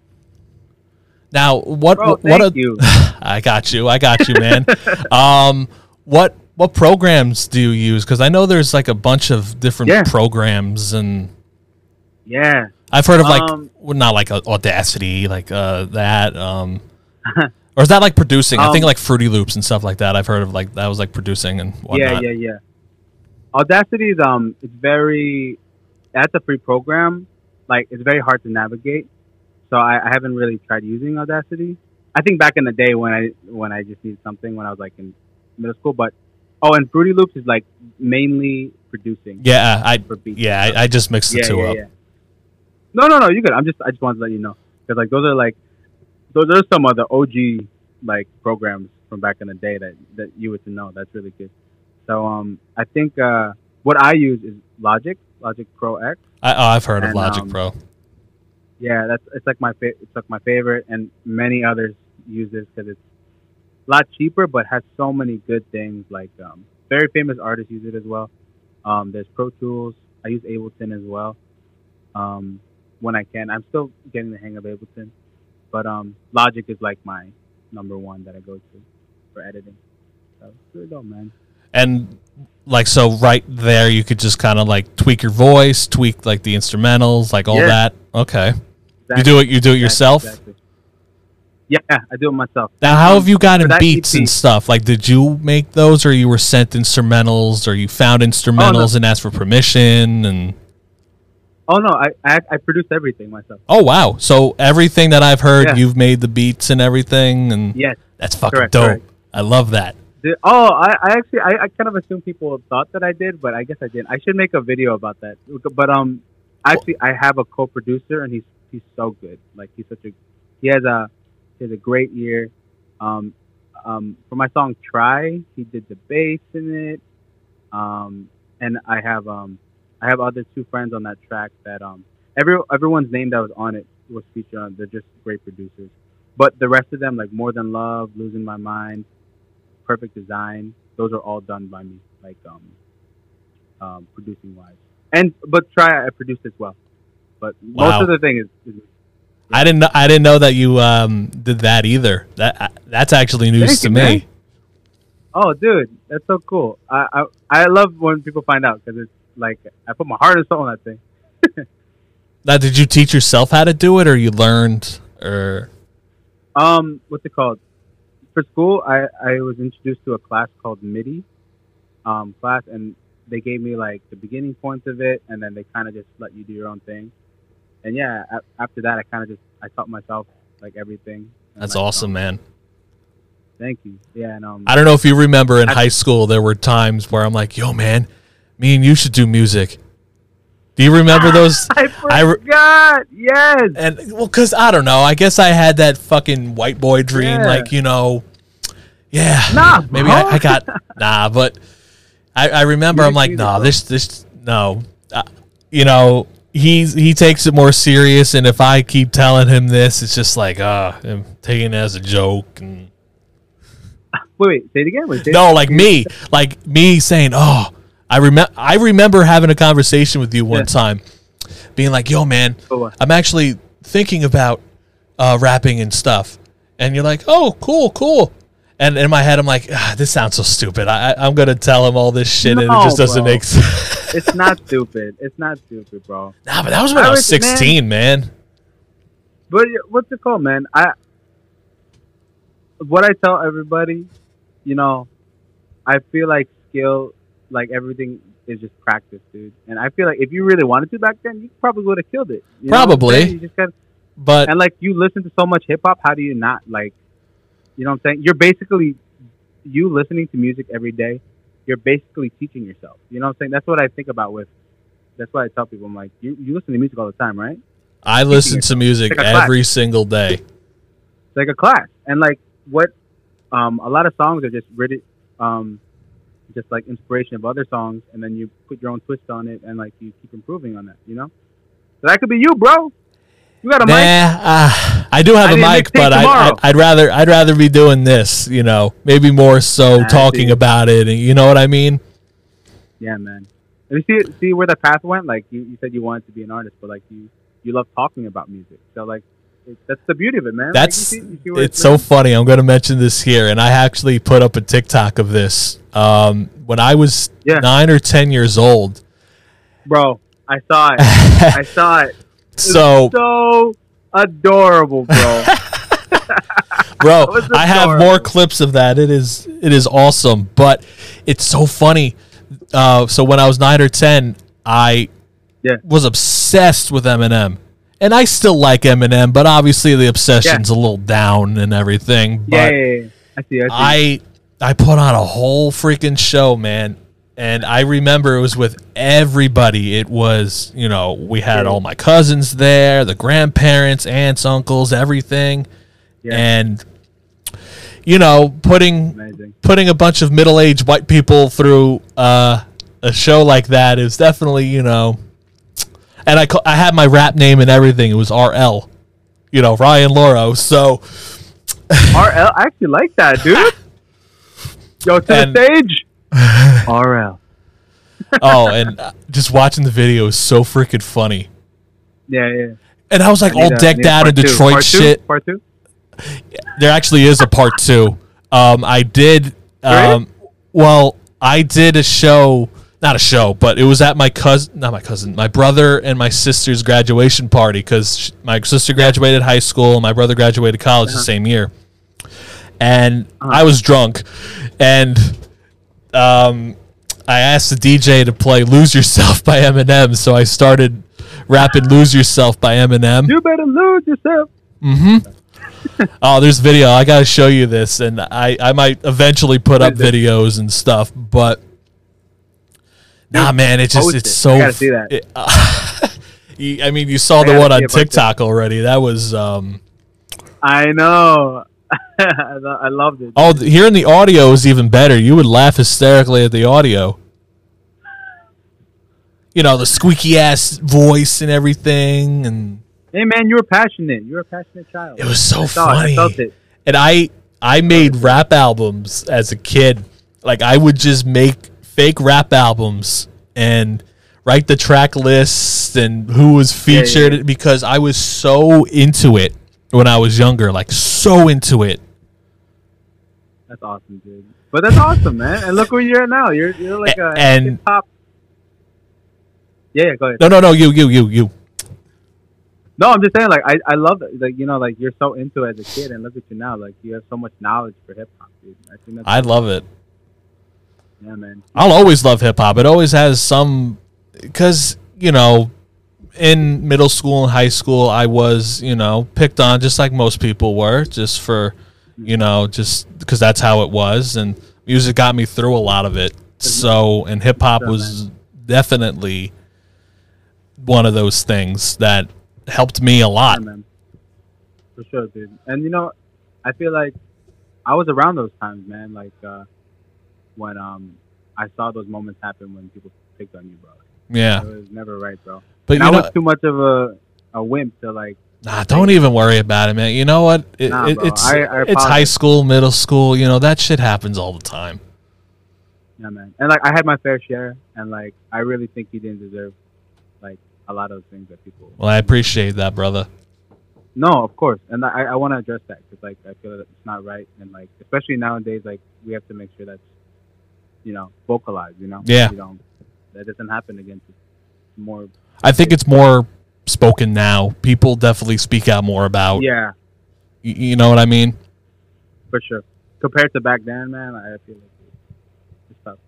now, what bro, what thank a, you. I got you, I got you, man. um, what what programs do you use? Because I know there's like a bunch of different Yeah. programs, and Yeah, I've heard of like Um, well, not like Audacity, like uh, that. Um, or is that like producing? I think Um, like Fruity Loops and stuff like that. I've heard of like that was like producing and yeah, whatnot. yeah, yeah. Audacity is um, it's very. That's a free program. Like it's very hard to navigate. So I, I haven't really tried using Audacity. I think back in the day when I when I just needed something when I was like in middle school, but oh, and Fruity Loops is like mainly producing. Yeah, I yeah, I, I just mixed the yeah, two yeah, up. yeah. No, no, no. You good. I'm just. I just wanted to let you know because like those are like those are some of the OG like programs from back in the day that that you would to know. That's really good. So um, I think uh, what I use is Logic, Logic Pro X. I, oh, I've heard of Logic um, Pro. Yeah, that's it's like my fa- it's like my favorite, and many others use this because it's a lot cheaper, but has so many good things. Like um, very famous artists use it as well. Um, there's Pro Tools. I use Ableton as well. Um, when I can, I'm still getting the hang of Ableton, but um, Logic is like my number one that I go to for editing. So it's really dope, man. And like so, right there, you could just kind of like tweak your voice, tweak like the instrumentals, like all Yeah. that. Okay, you do it. You do it exactly, yourself. exactly. Yeah, I do it myself. Now, how have you gotten beats EP and stuff? Like, did you make those, or you were sent instrumentals, or you found instrumentals and asked for permission? And Oh no, I, I I produced everything myself. oh wow, so everything that I've heard, Yeah. you've made the beats and everything, and Yes. that's fucking Correct, dope. correct. I love that. Oh, I, I actually, I, I kind of assumed people thought that I did, but I guess I didn't. I should make a video about that. But um, actually, I have a co-producer, and he's he's so good. Like he's such a, he has a, he has a great ear. Um, um, for my song "Try," he did the bass in it. Um, and I have um, I have other two friends on that track that um, every everyone's name that was on it was featured on. They're just great producers. But the rest of them, like "More Than Love," "Losing My Mind." perfect design. Those are all done by me, like um, um, producing wise. and but try I produced as well. But Wow. most of the thing is, is I didn't. Know, I didn't know that you um, did that either. That that's actually news Thank to you, me. man. oh, dude, that's so cool. I I, I love when people find out because it's like I put my heart and soul in that thing. Now, did you teach yourself how to do it, or you learned, or Um, what's it called? For school, I I was introduced to a class called MIDI, um, class, and they gave me like the beginning points of it, and then they kind of just let you do your own thing. And yeah, a- after that, I kind of just I taught myself like everything. That's like, awesome, um, man. Thank you. Yeah, and um, I don't know if you remember in I- high school there were times where I'm like, "Yo, man, me and you should do music." Do you remember those? I I re- forgot. yes. and well, cause I don't know. I guess I had that fucking white boy dream, Yeah. like you know, yeah. Nah, maybe. I, I got nah, but I, I remember I'm like, nah, this this no, uh, you know, he's he takes it more serious, and if I keep telling him this, it's just like, uh, I'm taking it as a joke, and Wait, wait. Say it again. Wait, say it- no, like me, like me saying, oh, I remember, I remember having a conversation with you one Yeah. time, being like, yo, man. I'm actually thinking about uh, rapping and stuff. And you're like, oh, cool, cool. And in my head, I'm like, ah, this sounds so stupid. I, going to tell him all this shit and it just doesn't bro. make sense. It's not stupid. It's not stupid, bro. nah, but that was when I I was was- man. 16, man. But what's it called, man? I what I tell everybody, you know, I feel like skill, like everything, is just practice, dude. And I feel like if you really wanted to back then, you probably would have killed it. You know what I'm Probably. saying? You just got, But and like you listen to so much hip hop, how do you not like? You know what I'm saying? You're basically you listening to music every day. You're basically teaching yourself. You know what I'm saying? That's what I think about with. That's why I tell people, I'm like, you, you listen to music all the time, right? I listen to music Like class. every single day. It's like a class. And like what um a lot of songs are just written um just like inspiration of other songs and then you put your own twist on it and like you keep improving on that, you know? So that could be you, bro. You got a Nah, mic. uh, I do have I a mic, but I, I'd rather I'd rather be doing this, you know, maybe more so talking about it, and you know what I mean. Yeah, man. And you see see where the path went? Like you, you said you wanted to be an artist, but like you you love talking about music. So like that's the beauty of it, man. Like, you That's see- you see where it's so funny. I'm going to mention this here, and I actually put up a TikTok of this. Um, when I was Yeah. nine or ten years old, bro. I saw it. I saw it. It's so so adorable, bro. bro, I have more clips of that. It is it is awesome, but it's so funny. Uh, so when I was nine or ten, I Yeah. was obsessed with Eminem, and I still like Eminem, but obviously the obsession's a little down and everything. yeah, But yeah, yeah. I see. I see. I I put on a whole freaking show, man. And I remember it was with everybody. It was, you know, we had all my cousins there, the grandparents, aunts, uncles, everything. Yeah. And you know, putting Amazing. putting a bunch of middle-aged white people through uh, a show like that is definitely, you know, and I I had my rap name and everything. It was RL. You know, Ryan Loro. So RL, I actually like that, dude. Yo, to And- the stage. RL. oh, and uh, just watching the video is so freaking funny. Yeah, yeah. And I was like I all decked out in two. Detroit Part two? shit. Part two. There actually is a part two. Um, I did. Um, well, I did a show, not a show, but it was at my cousin, not my cousin, my brother and my sister's graduation party because my sister graduated high school and my brother graduated college Uh-huh. the same year. And I was drunk, and um, I asked the DJ to play "Lose Yourself" by Eminem, so I started rapping "Lose Yourself" by Eminem. You better lose yourself. Mm-hmm. oh, there's video. I gotta show you this, and I I might eventually put up What is it? videos and stuff. But nah, man, it just it's it. so. I gotta see that. it- uh, you- I mean, you saw the one on TikTok already. That was um. I know. I loved it. Oh, hearing the audio is even better. You would laugh hysterically at the audio. You know the squeaky ass voice and everything, and Hey, man, you were passionate. You were a passionate child. it was so I saw funny. I felt it. and I I made rap albums as a kid. Like I would just make fake rap albums and write the track list and who was featured yeah. because I was so into it when I was younger, like so into it. That's awesome, dude. But that's awesome, man. And look where you're at now. You're you're like a And- hip hop. Yeah, yeah, go ahead. No, no, no, you, you, you, you. No, I'm just saying, like I, I love it. Like you know, like you're so into it as a kid, and look at you now. Like you have so much knowledge for hip hop, dude. I think that's I love it. Yeah, man. I'll always love hip hop. It always has some, because you know, in middle school and high school, I was you know picked on just like most people were, just for you know just because that's how it was, and music got me through a lot of it. So, and hip hop was definitely one of those things that helped me a lot. Yeah. For sure, dude. And you know, I feel like I was around those times, man. Like uh, when um I saw those moments happen when people picked on you, bro. Yeah, It was never right, bro. but and you I know, was too much of a a wimp to like. Nah, don't even worry about it, man. You know what? It, Nah, it- it's I- I it's high school, middle school. You know that shit happens all the time. Yeah, man. And like I had my fair share, and like I really think you didn't deserve like a lot of things that people. Well, I appreciate that, brother. No, of course, and I, I want to address that because like I feel that it's not right, and like especially nowadays, like we have to make sure that's you know vocalized. You know, Yeah. You know, that doesn't happen again. It's more. I think it's more spoken now. People definitely speak out more about. Yeah, y- You know what I mean? for sure. Compared to back then, man, I feel like it's tough.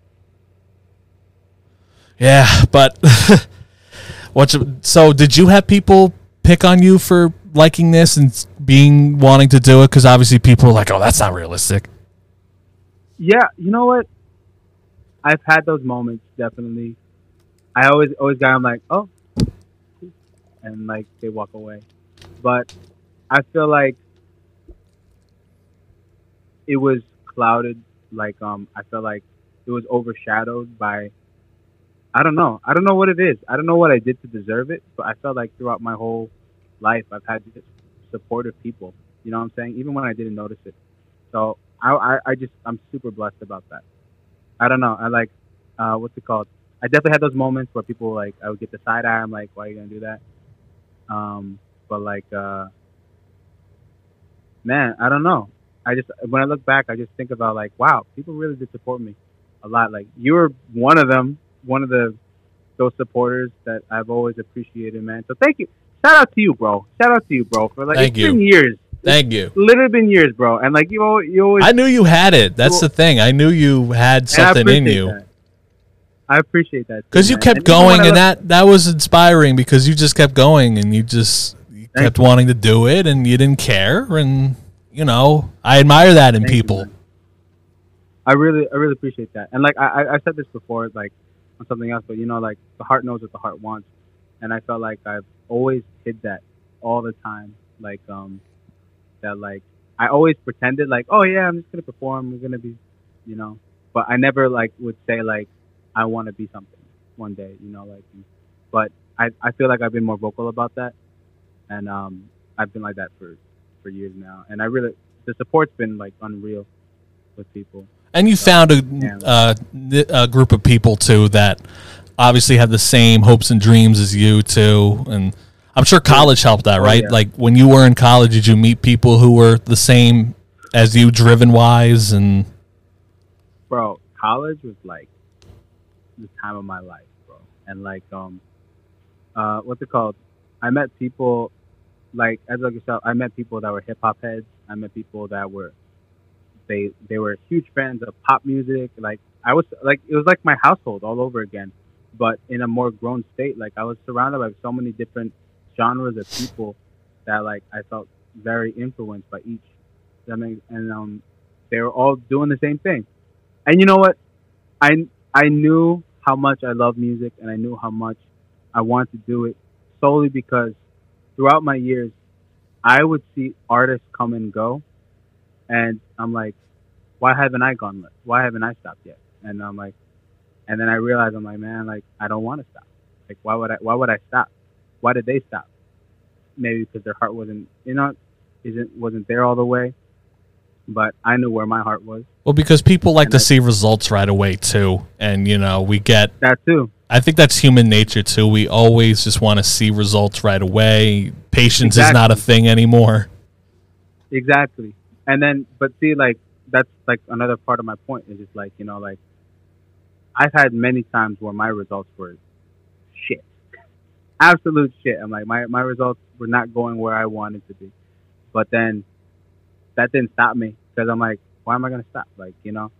Yeah, but what? So, did you have people pick on you for liking this and being wanting to do it? Because obviously, people are like, "Oh, that's not realistic." Yeah, you know what? I've had those moments definitely. I always always got I'm like, oh, and like they walk away, but I feel like it was clouded. Like um, I felt like it was overshadowed by. I don't know. I don't know what it is. I don't know what I did to deserve it, but I felt like throughout my whole life, I've had supportive people. You know what I'm saying? Even when I didn't notice it. So I, I, I just I'm super blessed about that. I don't know. I like uh, what's it called? I definitely had those moments where people like I would get the side eye. I'm like, why are you gonna do that? Um, but like, uh, man, I don't know. I just when I look back, I just think about like, wow, people really did support me a lot. Like you were one of them, one of the those supporters that I've always appreciated, man. So thank you. Shout out to you, bro. Shout out to you, bro. For like Thank it's you. been years, Thank you. literally been years, bro. And like you, al- you always I knew you had it. That's the thing. I knew you had something in you. that. I appreciate that because you man. kept And going and look- that that was inspiring because you just kept going and you just you kept wanting to do it and you didn't care and you know i admire that in Thank people man. I really, I really appreciate that. And like I, I- I said this before, like on something else, but you know, like the heart knows what the heart wants, and I felt like I've always hid that all the time. Like um, that like I always pretended like, oh yeah, I'm just gonna perform, I'm gonna be, you know, but I never like would say like I want to be something one day, you know, like. But I, I feel like I've been more vocal about that, and um, I've been like that for for years now, and I really the support's been like unreal with people. and you found a, Yeah. uh, a group of people too that obviously have the same hopes and dreams as you too and i'm sure college helped that Oh, right yeah. like when you were in college did you meet people who were the same as you driven wise and bro, college was like the time of my life, bro. And like, um, uh, what's it called? I met people like as like yourself. I met people that were hip hop heads. I met people that were they they were huge fans of pop music. Like I was like it was like my household all over again, but in a more grown state. Like I was surrounded by so many different genres of people that like I felt very influenced by each. I mean, and um, they were all doing the same thing. And you know what? I I knew how much I love music, and I knew how much I wanted to do it solely because throughout my years, I would see artists come and go, and I'm like, why haven't I gone? left? Why haven't I stopped yet? And I'm like, and then I realized I'm like, man, like I don't want to stop. Like why would I? Why would I stop? Why did they stop? Maybe because their heart wasn't, you know, isn't wasn't there all the way. But I knew where my heart was. well because people like And to I- see results right away too and you know we get That too. I think that's human nature too. We always just want to see results right away. Patience is not a thing anymore. Exactly. And then, but see, like that's like another part of my point is just like you know, like I've had many times where my results were absolute shit. I'm like my my results were not going where I wanted to be, but then that didn't stop me because I'm like, why am I gonna stop? Like you know,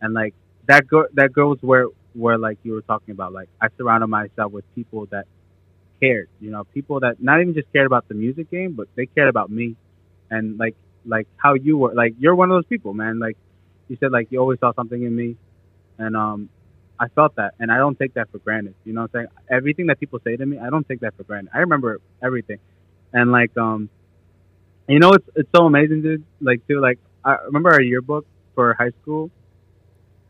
and like that go that goes where where like you were talking about. Like I surrounded myself with people that cared. You know, people that not even just cared about the music game, but they cared about me and like like how you were like you're one of those people man like you said like you always saw something in me and um i felt that and i don't take that for granted you know what i'm saying everything that people say to me i don't take that for granted i remember everything and like um you know it's it's so amazing dude like too like i remember our yearbook for high school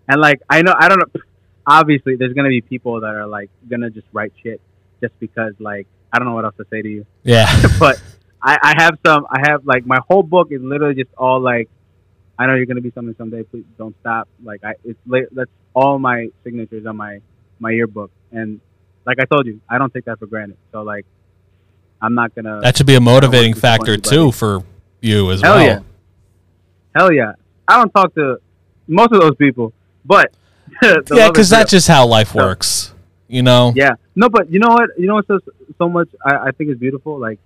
and like i know i don't know obviously there's gonna be people that are like gonna just write shit just because like i don't know what else to say to you Yeah. but I, I have some. I have like my whole book is literally just all like, I know you're gonna be something someday. Please don't stop. Like I, it's li- that's all my signatures on my my yearbook. And like I told you, I don't take that for granted. So like, I'm not gonna. that should be a motivating factor too for you as Hell well. yeah. Hell yeah. I don't talk to most of those people, but yeah, because that's just how life So- works. You know. Yeah. No, but you know what? You know what's so, so much I, I think is beautiful? Like,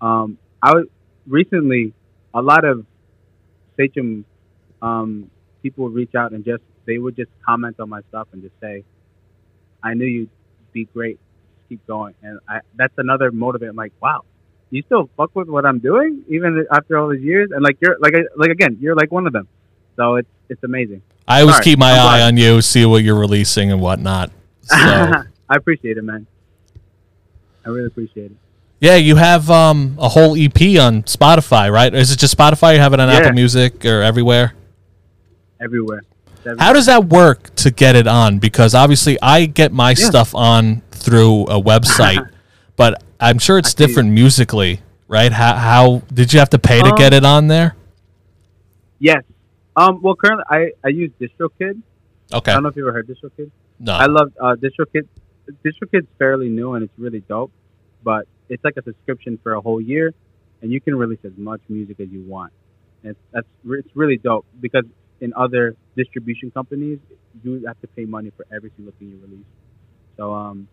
um, I was recently a lot of Sachem um, people would reach out and just they would just comment on my stuff and just say, "I knew you'd be great. Just keep going." And I that's another motivator. I'm like, wow, you still fuck with what I'm doing even after all these years. And like you're like like again, you're like one of them. So it's it's amazing. I always keep my I'm eye glad. on you, see what you're releasing and whatnot. So I appreciate it, man. I really appreciate it. Yeah, you have um, a whole EP on Spotify, right? Is it just Spotify? You have it on Yeah. Apple Music or everywhere? Everywhere. Everywhere. How does that work to get it on? Because obviously, I get my Yeah. stuff on through a website, but I'm sure it's I see. different musically, right? How, how did you have to pay to Um, get it on there? Yes. Um. Well, currently I I use DistroKid. Okay, I don't know if you ever heard DistroKid. no, I love uh, DistroKid. DistroKid's fairly new and it's really dope, but it's like a subscription for a whole year, and you can release as much music as you want. And it's, that's it's really dope because in other distribution companies, you have to pay money for every single thing you release. So um,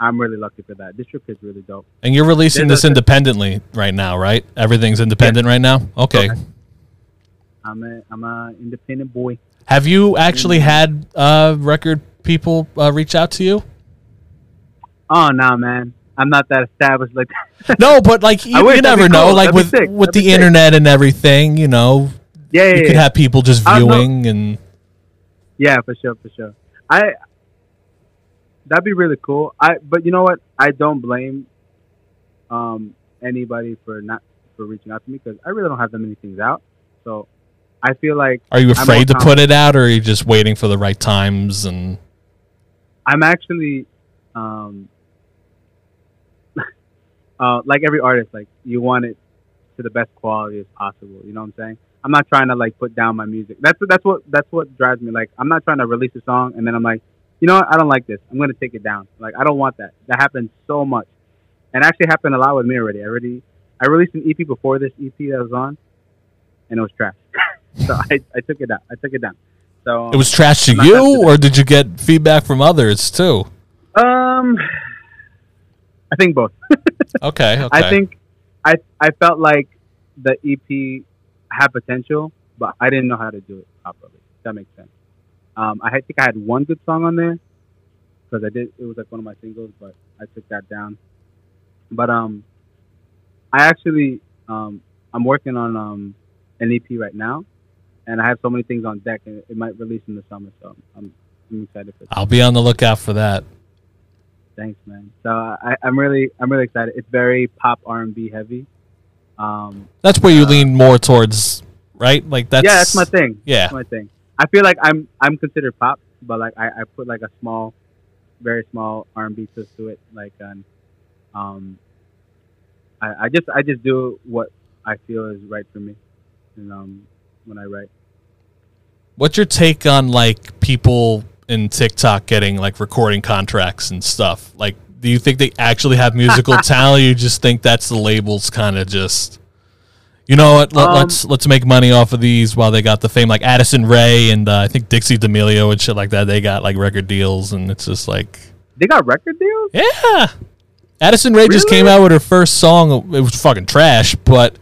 I'm really lucky for that. DistroKid's really dope. and you're releasing there's this a- independently right now, right? Everything's independent right now. Okay. Okay. I'm a I'm a independent boy. Have you actually had uh, record people uh, reach out to you? Oh nah, man. I'm not that established like No, but like you, you never know. cool. Like That'd with with the sick. internet and everything, you know, yeah, yeah, you yeah. could have people just I don't know. viewing and Yeah, for sure, for sure. I that'd be really cool. I but you know what? I don't blame um anybody for not for reaching out to me because I really don't have that many things out. So I feel like Are you afraid to put it out, or are you just waiting for the right times? And I'm actually um uh like every artist, like you want it to the best quality as possible. You know what I'm saying? I'm not trying to like put down my music. That's that's what that's what drives me. Like I'm not trying to release a song and then I'm like, you know what? I don't like this. I'm gonna take it down. Like I don't want that. That happens so much, and actually happened a lot with me already. I already I released an EP before this EP that was on, and it was trash. so I, I took it down. I took it down. So it was trash to I'm not that you, or did you get feedback from others too? um, I think both. Okay, okay. I think I I felt like the EP had potential, but I didn't know how to do it properly. That makes sense. Um, I think I had one good song on there because I did. It was like one of my singles, but I took that down. But um, I actually um, I'm working on um an EP right now, and I have so many things on deck, and it might release in the summer. So I'm I'm excited for that. I'll be on the lookout for that. Thanks, man. So I, I'm really, I'm really excited. It's very pop R and B heavy. Um, That's where you Uh, lean more towards, right? Like that's yeah, that's my thing. Yeah, That's my thing. I feel like I'm, I'm considered pop, but like I, I put like a small, very small R and B twist to it. Like, um, um, I, I just, I just do what I feel is right for me, and um, when I write. What's your take on like people in TikTok getting like recording contracts and stuff? Like, do you think they actually have musical talent? Or you just think that's the labels kind of just, you know what? Let, Um, let's let's make money off of these while they got the fame. Like Addison Rae and uh, I think Dixie D'Amelio and shit like that. They got like record deals, and it's just like, They got record deals. yeah. Addison Rae just came out with her first song. It was fucking trash, but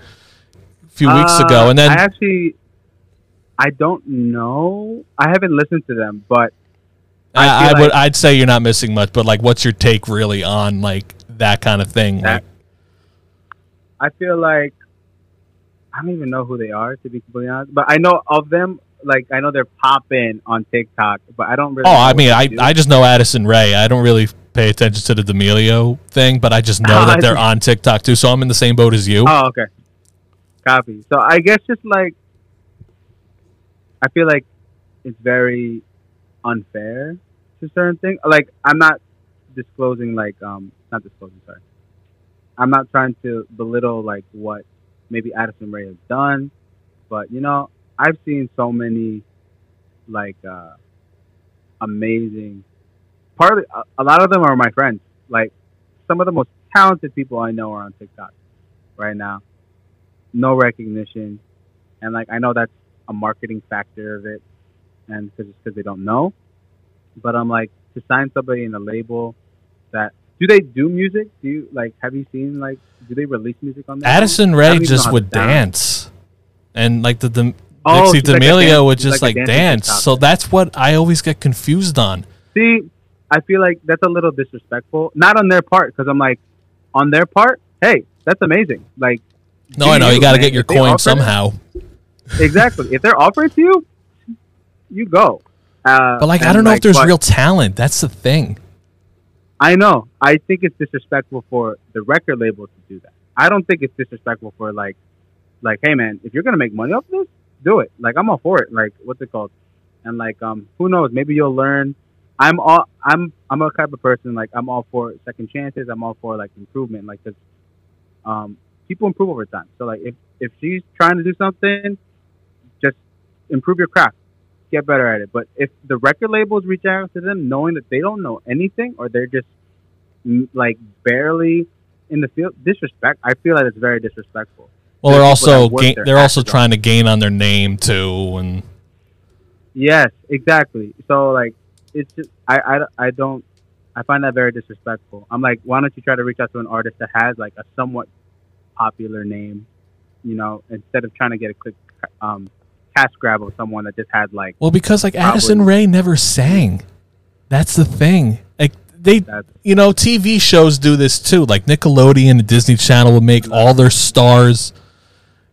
a few weeks Uh, ago, and then I actually, I don't know. I haven't listened to them, but I I, feel would I'd say you're not missing much, but like, what's your take really on like that kind of thing? That- Like, I feel like I don't even know who they are to be completely honest. But I know of them. Like I know they're popping on TikTok, but I don't really. oh, I mean, I do. I just know Addison Rae. I don't really pay attention to the D'Amelio thing, but I just know Oh, that they're on TikTok too. So I'm in the same boat as you. Oh, okay. Copy. So I guess just like I feel like it's very unfair to certain things. Like I'm not disclosing like um not disclosing, sorry. I'm not trying to belittle like what maybe Addison Rae has done, but you know, I've seen so many like uh amazing part of a, a lot of them are my friends. Like some of the most talented people I know are on TikTok right now. No recognition, and like I know that's a marketing factor of it, and because because they don't know. But I'm like to sign somebody in a label that do they do music? Do you like have you seen like do they release music on there? Addison Rae don't even know just would dance, and like the, the Oh, Dixie she's like D'Amelio would just like like, dance. So that's what I always get confused on. See, I feel like that's a little disrespectful. Not on their part, because I'm like, on their part, hey, that's amazing. Like, No, I know you got to get your coin offer it- somehow. exactly. if they're offering to you, you go. Uh, But like, I don't know if there's real talent. That's the thing. I know. I think it's disrespectful for the record label to do that. I don't think it's disrespectful for like, like, hey man, if you're gonna make money off this, do it. Like, I'm all for it. Like, what's it called? And like, um, who knows? Maybe you'll learn. I'm all. I'm. I'm a type of person like I'm all for second chances. I'm all for like improvement. Like, cause, um, people improve over time. So like, if if she's trying to do something, just improve your craft get better at it. But if the record labels reach out to them knowing that they don't know anything or they're just mm, like barely in the field, disrespect. I feel that it's very disrespectful. Well, they're also gain, they're also trying to gain on their name too, and Yes, exactly. So like, it's just I I, I don't. I find that very disrespectful. I'm like, why don't you try to reach out to an artist that has like a somewhat popular name, you know, instead of trying to get a quick um, cash grab of someone that just had like well, because like Addison Rae never sang. That's the thing. Like they, you know, TV shows do this too. Like Nickelodeon and Disney Channel will make all their stars,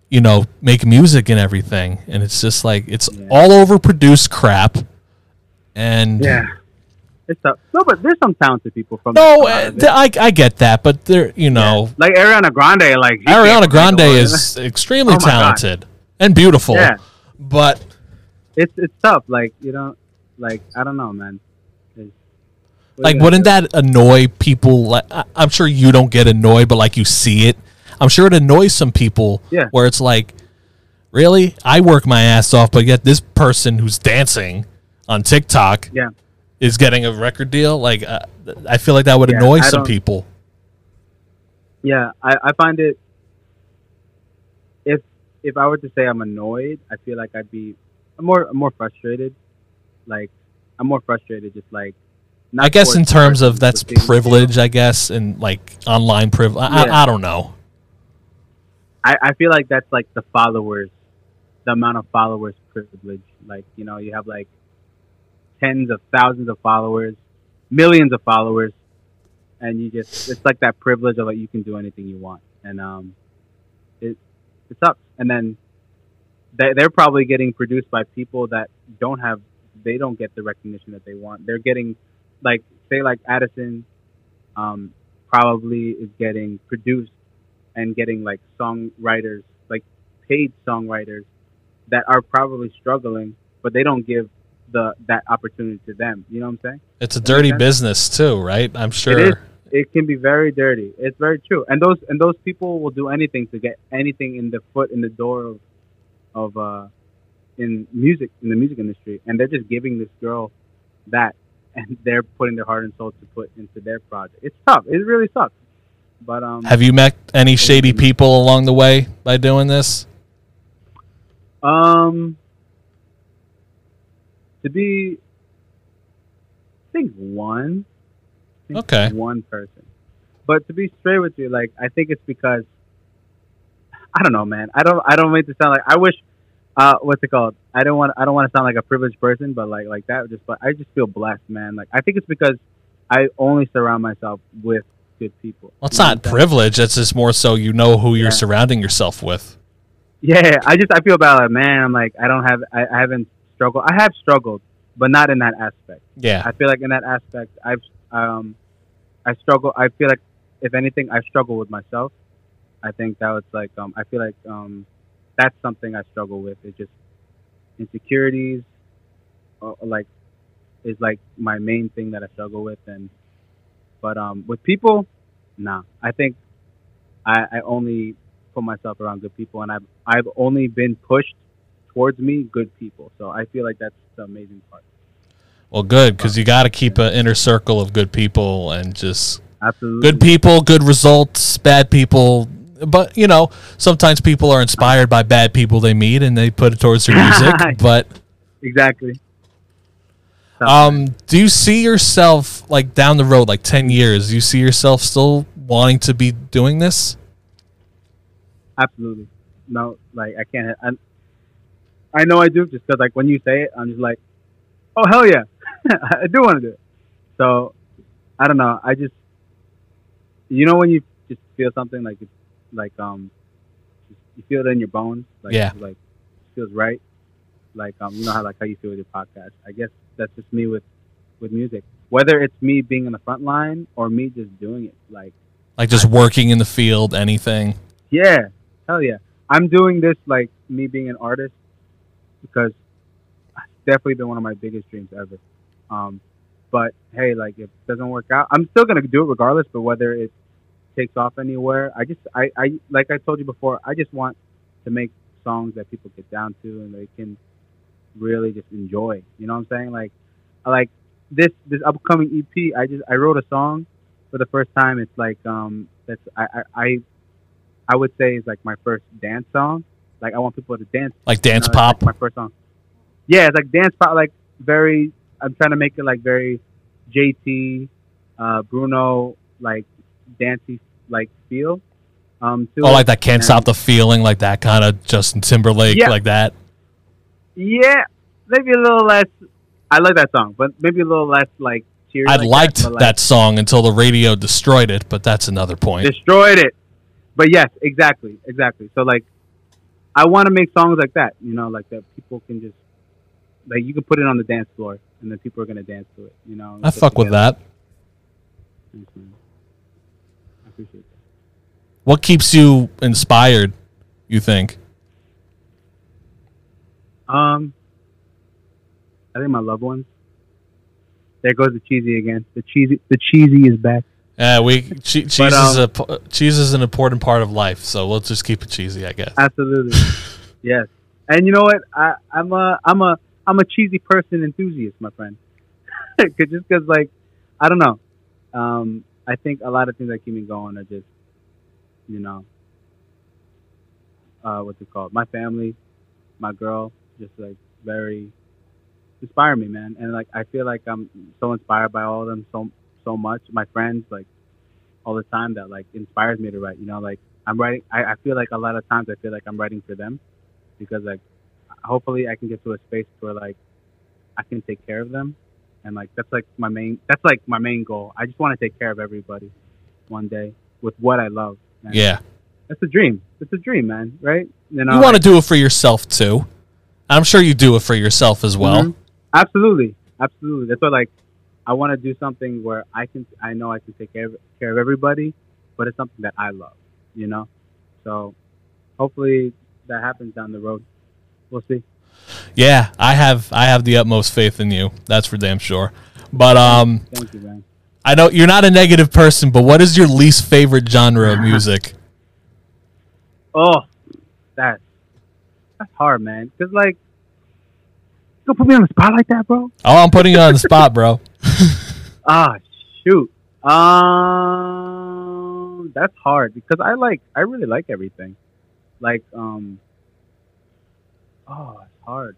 you know, make music and everything, and it's just like it's Yeah. all overproduced crap. And Yeah. It's tough. No, but there's some talented people from no, uh, side of it. th- I I get that, but they're you know, like Ariana Grande, like Ariana Grande is extremely Oh my God. talented and beautiful. yeah, But it's it's tough. Like you know, like I don't know, man. It's- like wouldn't that annoy people like I- i'm sure you don't get annoyed but like you see it i'm sure it annoys some people Yeah. where it's like really i work my ass off but yet this person who's dancing on tiktok yeah, is getting a record deal like uh, i feel like that would Yeah, annoy I some people yeah. I, I find it. If I were to say I'm annoyed, I feel like I'd be I'm more I'm more frustrated. Like I'm more frustrated, just like. not i guess in terms of that's but being- privilege i guess and like online privilege I, Yeah. I, I don't know I, I feel like that's like the followers, the amount of followers privilege. Like, you know, you have like tens of thousands of followers, millions of followers, and you just, it's like that privilege of like you can do anything you want. And um, it, sucks. And then they, they're probably getting produced by people that don't have, they don't get the recognition that they want. They're getting, like, say, like Addison um, probably is getting produced and getting like songwriters, like paid songwriters that are probably struggling, but they don't give the that opportunity to them. You know what I'm saying? it's a dirty business too right i'm sure. It can be very dirty. It's very true. And those and those people will do anything to get anything in the foot in the door of of uh in music in the music industry. And they're just giving this girl that, and they're putting their heart and soul to put into their project. It's tough. It really sucks. But um, Have you met any shady people along the way by doing this? Um, to be, I think one. I think Okay. One person, but to be straight with you, like I think it's because I don't know, man. I don't. I don't make to sound like I wish. Uh, what's it called? I don't want. I don't want to sound like a privileged person, but like like that. Just, but I just feel blessed, man. Like I think it's because I only surround myself with good people. Well, it's You not what I'm privilege. It's just more so you know who you're Yeah. surrounding yourself with. Yeah, I just I feel bad. Like man, I'm like I don't have. I, I haven't struggled. I have struggled, but not in that aspect. Yeah. I feel like in that aspect, I've um, I struggle. I feel like if anything, I struggle with myself. I think that was like um, I feel like um, that's something I struggle with. It's just insecurities, uh, like is like my main thing that I struggle with. And but um, with people, nah. I think I, I only put myself around good people, and I've I've only been pushed towards me good people. So I feel like that's the amazing part. Well, good because you got to keep an inner circle of good people and just Absolutely. good people, good results, bad people. But you know, sometimes people are inspired by bad people they meet and they put it towards their music. but Exactly. um, do you see yourself like down the road, like ten years? Do you see yourself still wanting to be doing this? Absolutely. No, like I can't. I, I know I do just because like when you say it, I'm just like, oh hell yeah, I do want to do it. So I don't know. I just, you know, when you just feel something like it's like um, you feel it in your bones. Like, Yeah. Like it feels right. Like um, you know how like how you feel with your podcast. I guess that's just me with with music. Whether it's me being in the front line or me just doing it, like. Like just working in the field, anything? Yeah, hell yeah. I'm doing this like me being an artist because it's definitely been one of my biggest dreams ever. Um, but hey, like if it doesn't work out, I'm still gonna do it regardless. But whether it takes off anywhere, I just I, I like I told you before, I just want to make songs that people get down to and they can really just enjoy. You know what I'm saying? Like like this this upcoming EP. I just I wrote a song for the first time. It's like um that's I I, I would say is like my first dance song. Like I want people to dance. Like you know, dance like pop? my first song. Yeah, it's like dance pop. Like very. I'm trying to make it like very JT, uh, Bruno, like dancey like feel. Um, to Oh, it. like that can't And- stop the feeling, like that kind of Justin Timberlake, Yeah. like that. Yeah, maybe a little less. I like that song, but maybe a little less like cheery. I like liked that, like, that song until the radio destroyed it, but that's another point. destroyed it. But yes, exactly, exactly. So like, I want to make songs like that. You know, like that people can just like you can put it on the dance floor, and then people are gonna dance to it. You know, I fuck with that. Thanks, man. I appreciate that. What keeps you inspired? You think? Um, I think my loved ones. There goes the cheesy again. The cheesy, the cheesy is back. Yeah, we che- cheese But, is um, a cheese is an important part of life, so we'll just keep it cheesy, I guess. Absolutely, yes. And you know what? I, I'm a, I'm a, I'm a cheesy person enthusiast, my friend. just because, like, I don't know. Um, I think a lot of things that keep me going are just, you know, uh, what's it called? My family, my girl, just like very inspire me, man. And like I feel like I'm so inspired by all of them so so much. My friends, like all the time, that like inspires me to write. You know, like I'm writing. I, I feel like a lot of times I feel like I'm writing for them because like hopefully I can get to a space where like I can take care of them, and like that's like my main. That's like my main goal. I just want to take care of everybody one day with what I love. And Yeah, that's a dream. It's a dream, man. Right? You know, you want to do it for yourself too. I'm sure you do it for yourself as well. Mhm. Absolutely, absolutely. That's why, like, I want to do something where I can, I know I can take care of, care of everybody, but it's something that I love, you know. So, hopefully, that happens down the road. We'll see. Yeah, I have I have the utmost faith in you. That's for damn sure. But um, Thank you, man. I know you're not a negative person, but what is your least favorite genre of music? Oh, that's that's hard, man. Cause like, gonna put me on the spot like that, bro? Oh, I'm putting you on the spot, bro. Ah, shoot. Um, that's hard because I like, I really like everything. Like, um, oh, it's hard.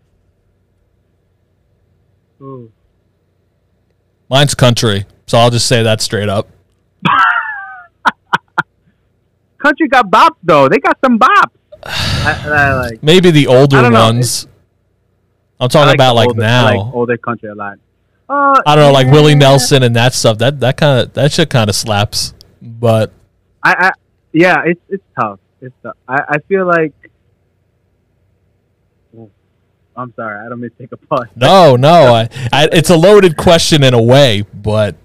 Ooh. Mine's country, so I'll just say that straight up. Country got bops though. They got some bops. I, I like. Maybe the older I ones. I'm talking like about like older, I now. like older country a lot. Uh, I don't know, like Willie. Nelson and that stuff. That that kind of that shit kind of slaps. But I, I yeah, it's it's tough. It's tough. I, I feel like. I'm sorry. I don't mean to take a pause. no, no, I, I, it's a loaded question in a way. But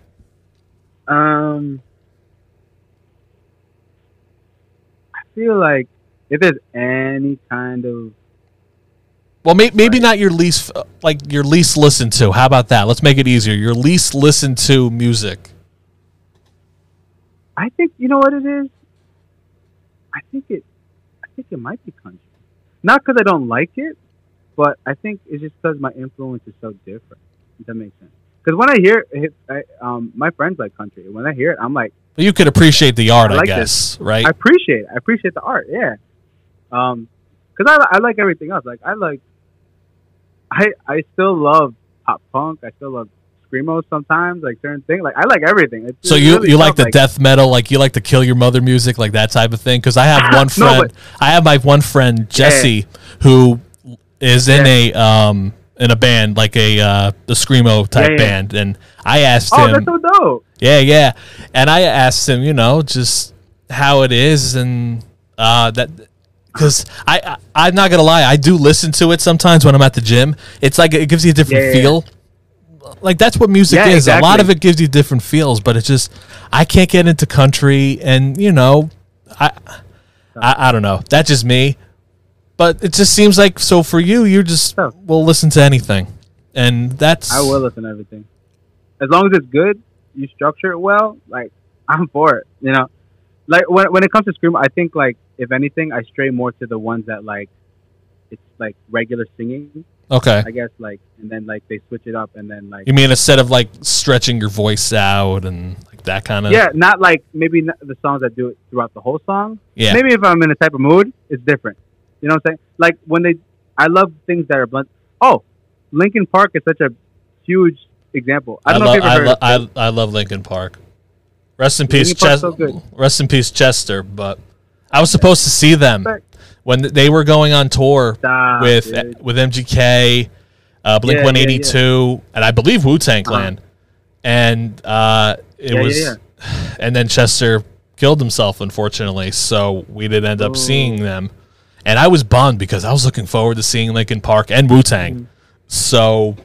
Um, I feel like if there's any kind of well, may, maybe not your least like your least listened to. How about that? Let's make it easier. Your least listened to music. I think you know what it is. I think it. I think it might be country. Not because I don't like it, but I think it's just because my influence is so different. If that makes sense. Because when I hear it, I, um, my friends like country. When I hear it, I'm like, You could appreciate the art, I I, like guess, right? I appreciate. It. I appreciate the art. Yeah. Um, because I, I like everything else. Like I like. I I still love pop punk. I still love screamo sometimes. Like certain things. Like I like everything. It's so you really you like the death metal, like you like the kill your mother music, like that type of thing. Because I have one No, friend, but- I have my one friend Jesse, who is in a um in a band like a uh the screamo type Yeah, yeah. band, and I asked Oh, him, oh that's so dope. yeah, yeah, and I asked him, you know, just how it is, and uh that. Because I, I, I'm not gonna lie, I do listen to it sometimes when I'm at the gym. It's like it gives you a different Yeah, yeah, yeah. Like that's what music Yeah, is. A lot of it gives you different feels, but it's just I can't get into country, and you know, I, I, I don't know. That's just me. But it just seems like so for you, you just Tough. will listen to anything, and that's I will listen to everything. As long as it's good, you structure it well, like I'm for it. You know? Like when when it comes to scream, I think like if anything, I stray more to the ones that like it's like regular singing, okay. I guess, like and then like they switch it up and then like You mean instead of like stretching your voice out and like that kind of Yeah, not like maybe not the songs that do it throughout the whole song. yeah Maybe if I'm in a type of mood, it's different. You know what I'm saying? Like when they I love things that are blunt. Oh, Linkin Park is such a huge example. I I, don't know love if you've I, lo- heard I, I love Linkin Park. Rest in peace, Chester. so. Rest in peace, Chester. But I was supposed to see them. When they were going on tour Stop, with dude. with MGK, uh, Blink Yeah, One Eighty Two, and I believe Wu Tang Clan. And uh, it was, and then Chester killed himself, unfortunately. So we didn't end up Oh. seeing them. And I was bummed because I was looking forward to seeing Linkin Park and Wu Tang. Mm-hmm. So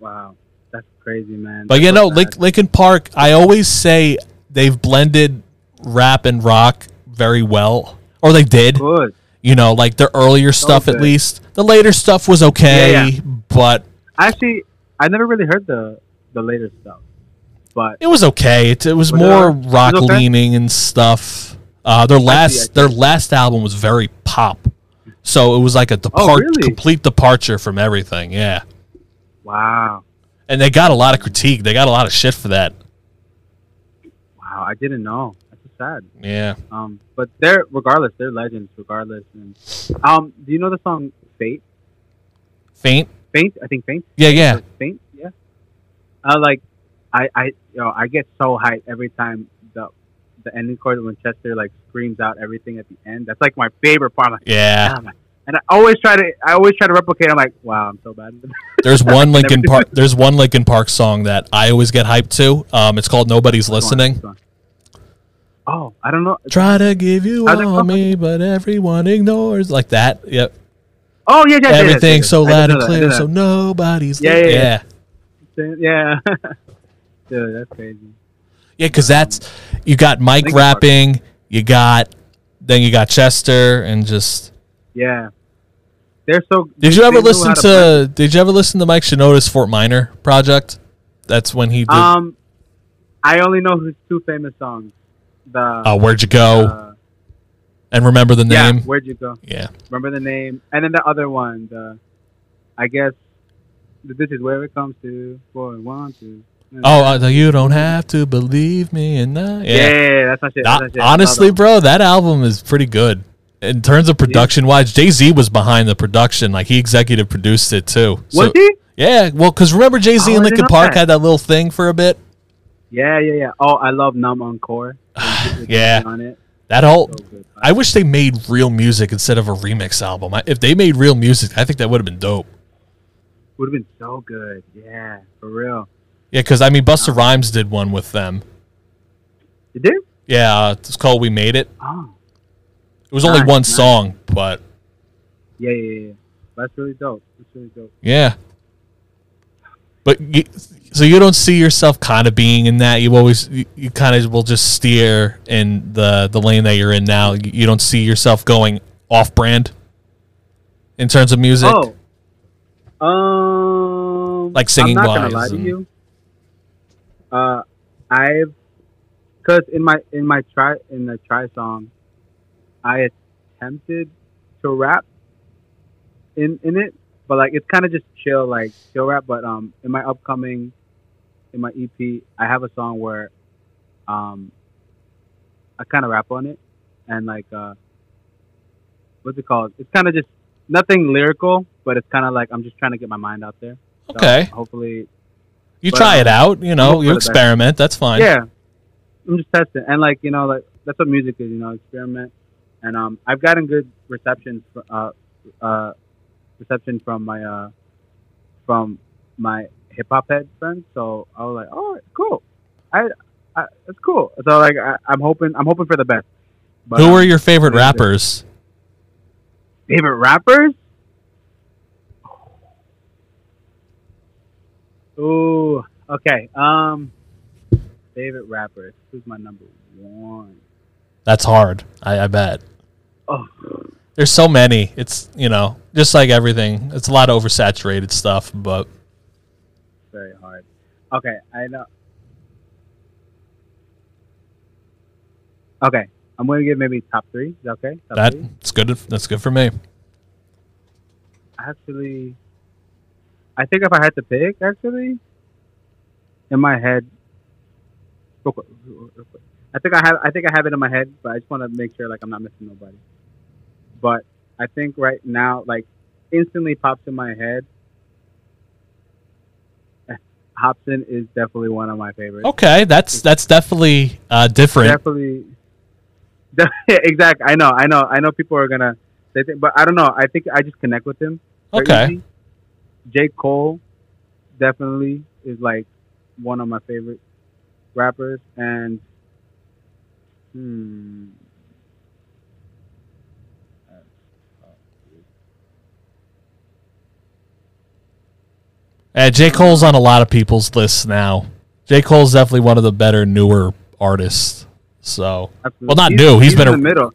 Wow, that's crazy, man. But That's you know. Link, Linkin Park, I always say they've blended rap and rock very well, or they did. good. You know, like their earlier stuff at least. The later stuff was okay, Yeah, yeah. but Actually, I never really heard the the later stuff, but it was okay. It, it was Was more? It rock was okay? leaning and stuff. Uh, their I last see. their last album was very pop, so it was like a depart Oh, really? complete departure from everything. Yeah, wow, and they got a lot of critique. They got a lot of shit for that. wow, I didn't know. Sad. Yeah, Um, but they're regardless, they're legends regardless. And um, do you know the song "Fate"? faint. Faint, I think "Faint." Yeah, yeah. Faint, yeah. Uh, like, I, I, you know, I get so hyped every time the the ending chord when Chester like screams out everything at the end. That's like my favorite part. Like, Yeah. "Ah, and I always try to, I always try to replicate. I'm like, wow, I'm so bad. There's one Linkin Park. There's one Linkin Park song that I always get hyped to. Um, it's called "Nobody's Listening." Oh, I don't know. Try to give you How's all me, but everyone ignores like that. Yep. Oh yeah, yeah, Everything's yeah. so loud and clear, so nobody's. Yeah, li- yeah, yeah, yeah. Dude, that's crazy. yeah. Because that's you got Mike rapping. You got then you got Chester and just. Yeah, they're so. Did you ever listen how to? Did you ever listen to Mike Shinoda's Fort Minor project? That's when he did. Um, I only know his two famous songs. The uh, Where'd you go? uh, and remember the yeah, name. where'd you go? Yeah. Remember the name, and then the other one. The, I guess This is where it comes to. Four, one, two. Oh, uh, you don't have to believe me, in that. yeah, yeah. that's my shit. Not- that's my shit. honestly, bro, that album is pretty good. In terms of production wise, Jay Z was behind the production. Like he executive produced it too. was So- he? Yeah, well, because remember Jay Z Oh, and Linkin Park that. had that little thing for a bit. Yeah, yeah, yeah. Oh, I love Numb Encore. Yeah. on it. That whole. So. I wish they made real music instead of a remix album. If they made real music, I think that would have been dope. Would have been so good. Yeah, for real. Yeah, because I mean, Busta Rhymes did one with them. Did? Yeah, uh, it's called "We Made It." Oh, It was only one nice. song, but yeah, yeah, yeah. That's really dope. That's really dope. yeah. But you, so you don't see yourself kind of being in that. You always you, you kind of will just steer in the the lane that you're in now. You, you don't see yourself going off brand in terms of music. Oh, um, Like singing I'm not gonna wise lie to you. Uh, I've, cause in my in my try in the try song, I attempted to rap in in it, but like it's kind of just chill, like chill rap. But um, in my upcoming, in my EP, I have a song where, um, I kind of rap on it, and like uh, what's it called? It's kind of just nothing lyrical, but it's kind of like I'm just trying to get my mind out there. So Okay. Hopefully, You try um, it out, you know, you for the best. experiment. That's fine. yeah. I'm just testing, and like you know, like that's what music is, you know, experiment. And um, I've gotten good receptions, for, uh, uh, reception from my uh, from my hip hop head friends. So I was like, oh, cool. I, I it's cool. So like I, I'm hoping, I'm hoping for the best. But, Who were your favorite rappers? favorite rappers? Ooh, okay. Um, favorite rappers. Who's my number one? That's hard. I, I bet. Oh, There's so many. It's you know, just like everything. It's a lot of oversaturated stuff, but very hard. Okay, I know. Okay, I'm gonna give maybe top three. Is that okay? Top that three? good. That's good for me. Actually, I think if I had to pick, actually, in my head, real quick, real quick. I think I have. I think I have it in my head, but I just want to make sure like I'm not missing nobody. But I think right now, like, instantly pops in my head. Hopsin is definitely one of my favorites. Okay, that's that's definitely uh, different. Definitely. exactly. I know. I know. I know. People are gonna say, things, but I don't know. I think I just connect with him. Okay. easy. J. Cole definitely is like one of my favorite rappers, and hmm. Uh, J Cole's on a lot of people's lists now. J Cole's definitely one of the better newer artists. So Absolutely. Well, not new. He's been in a- the middle.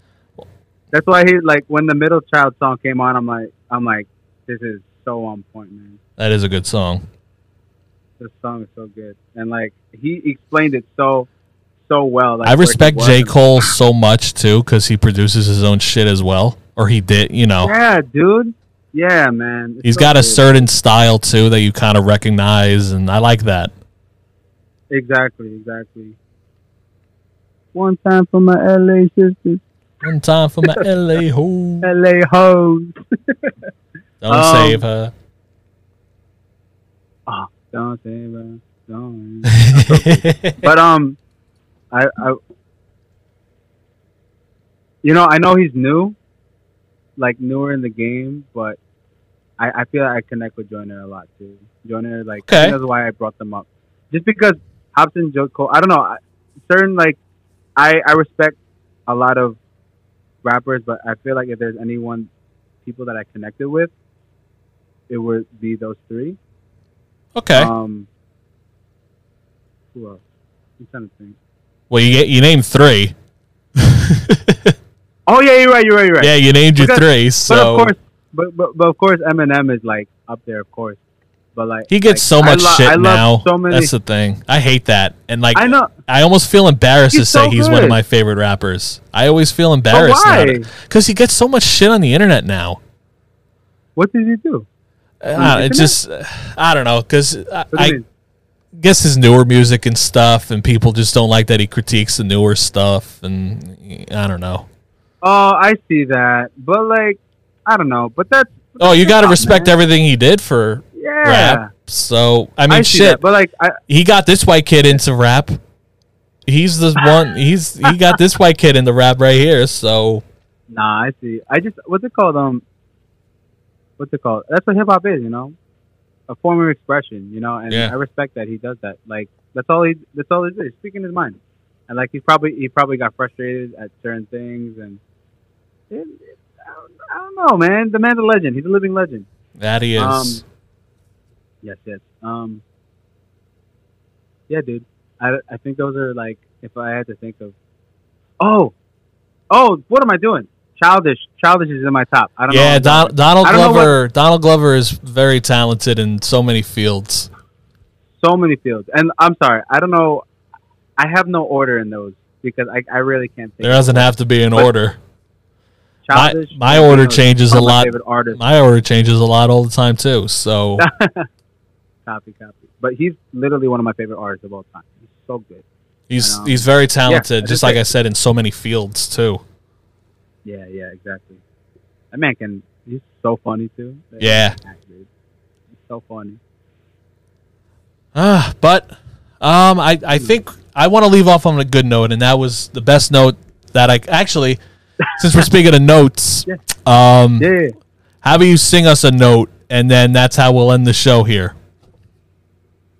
That's why he like when the middle child song came on. I'm like, I'm like, this is so on point, man. that is a good song. This song is so good, and like he explained it so, so well. Like, I respect J Cole so much too because he produces his own shit as well, or he did. You know, Yeah, dude. Yeah, man. He's so got a certain style too that you kind of recognize, and I like that. Exactly, exactly. One time for my LA sisters, One time for my LA ho, LA hoes. don't Um, save her. Oh, don't save her. Don't. but um, I, I, you know, I know he's new, like newer in the game, but I, I feel like I connect with Joyner a lot too. Joyner, like, Okay. that's why I brought them up, just because Hopsin, J. Cole. I don't know, I- certain like, I I respect a lot of rappers, but I feel like if there's anyone, people that I connected with, it would be those three. okay. Um, who else? I'm trying to think. well, you get you named three. Oh yeah, you're right. You're right. You're right. yeah, you named your Because- three. but So of course, but, but but of course, Eminem is like up there, of course. But like he gets like, so much I lo- shit I now. So many. That's the thing. I hate that, and like I know. I almost feel embarrassed to say so he's one of my favorite rappers. I always feel embarrassed because he gets so much shit on the internet now. What did he do? Uh, it just, I don't know, because you I guess his newer music and stuff, and people just don't like that he critiques the newer stuff, and I don't know. Oh, I see that, but like, I don't know. But that's Oh, you got to respect man. everything he did for yeah. rap. So I mean, I shit. that, but like, I he got this white kid into rap. He's the one. He's he got this white kid in the rap right here. So nah, I see. I just what's it called? Um, what's it called? That's what hip hop is, you know, a form of expression, you know, and Yeah. I respect that he does that. Like that's all he that's all he is. He's speaking his mind, and like he probably he probably got frustrated at certain things, and it, it, I, don't, know, man. The man's a legend. He's a living legend. that he is. Um, Yes, yes. Um, yeah, dude. I, I think those are like if I had to think of. Oh, oh, what am I doing? Childish, childish is in my top. I don't yeah, know. Don, Donald know what- Glover. Donald Glover is very talented in so many fields. So many fields, and I'm sorry, I don't know. I have no order in those because I, I really can't think. There doesn't have to be an But- order. My, Childish. my order changes a my lot. My order changes a lot all the time too. So Copy, copy. But he's literally one of my favorite artists of all time. He's so good. he's Um, he's very talented. just just like I said, in so many fields too. Yeah, yeah, exactly. That man can. He's so funny too. Yeah. He's so funny. Ah, but um, I I think I want to leave off on a good note, and that was the best note that I actually. Since we're speaking of notes, Yeah. um, Yeah, how about you sing us a note, and then that's how we'll end the show here.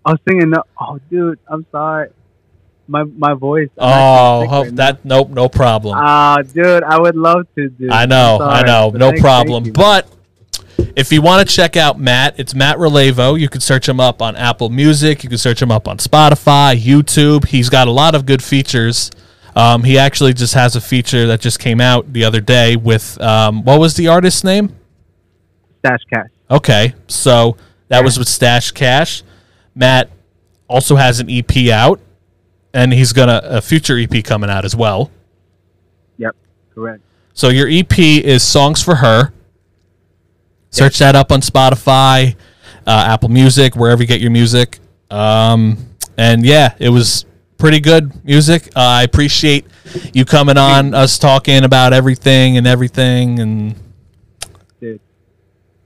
I was singing. Oh, dude, I'm sorry. My my voice. I'm Oh, right that nope, no problem. now. Ah, dude, I would love to, do. I know, I know, no thank- problem. thank. But if you want to check out Matt, it's Matt Relevo. You can search him up on Apple Music. You can search him up on Spotify, YouTube. He's got a lot of good features. Um, he actually just has a feature that just came out the other day with um, what was the artist's name? Stash Cash. Okay, so that was with Stash Cash. Matt also has an EP out, and he's gonna a future EP coming out as well. Yep, correct. So your EP is "Songs for Her." Search that up on Spotify, uh, Apple Music, wherever you get your music. Um, and yeah, it was pretty good music. Uh, I appreciate you coming on, us talking about everything and everything, and Dude,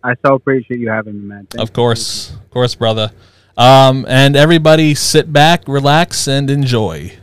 I so appreciate you having me, man. Thank of you. course, of course, brother. Um, and everybody, sit back, relax, and enjoy.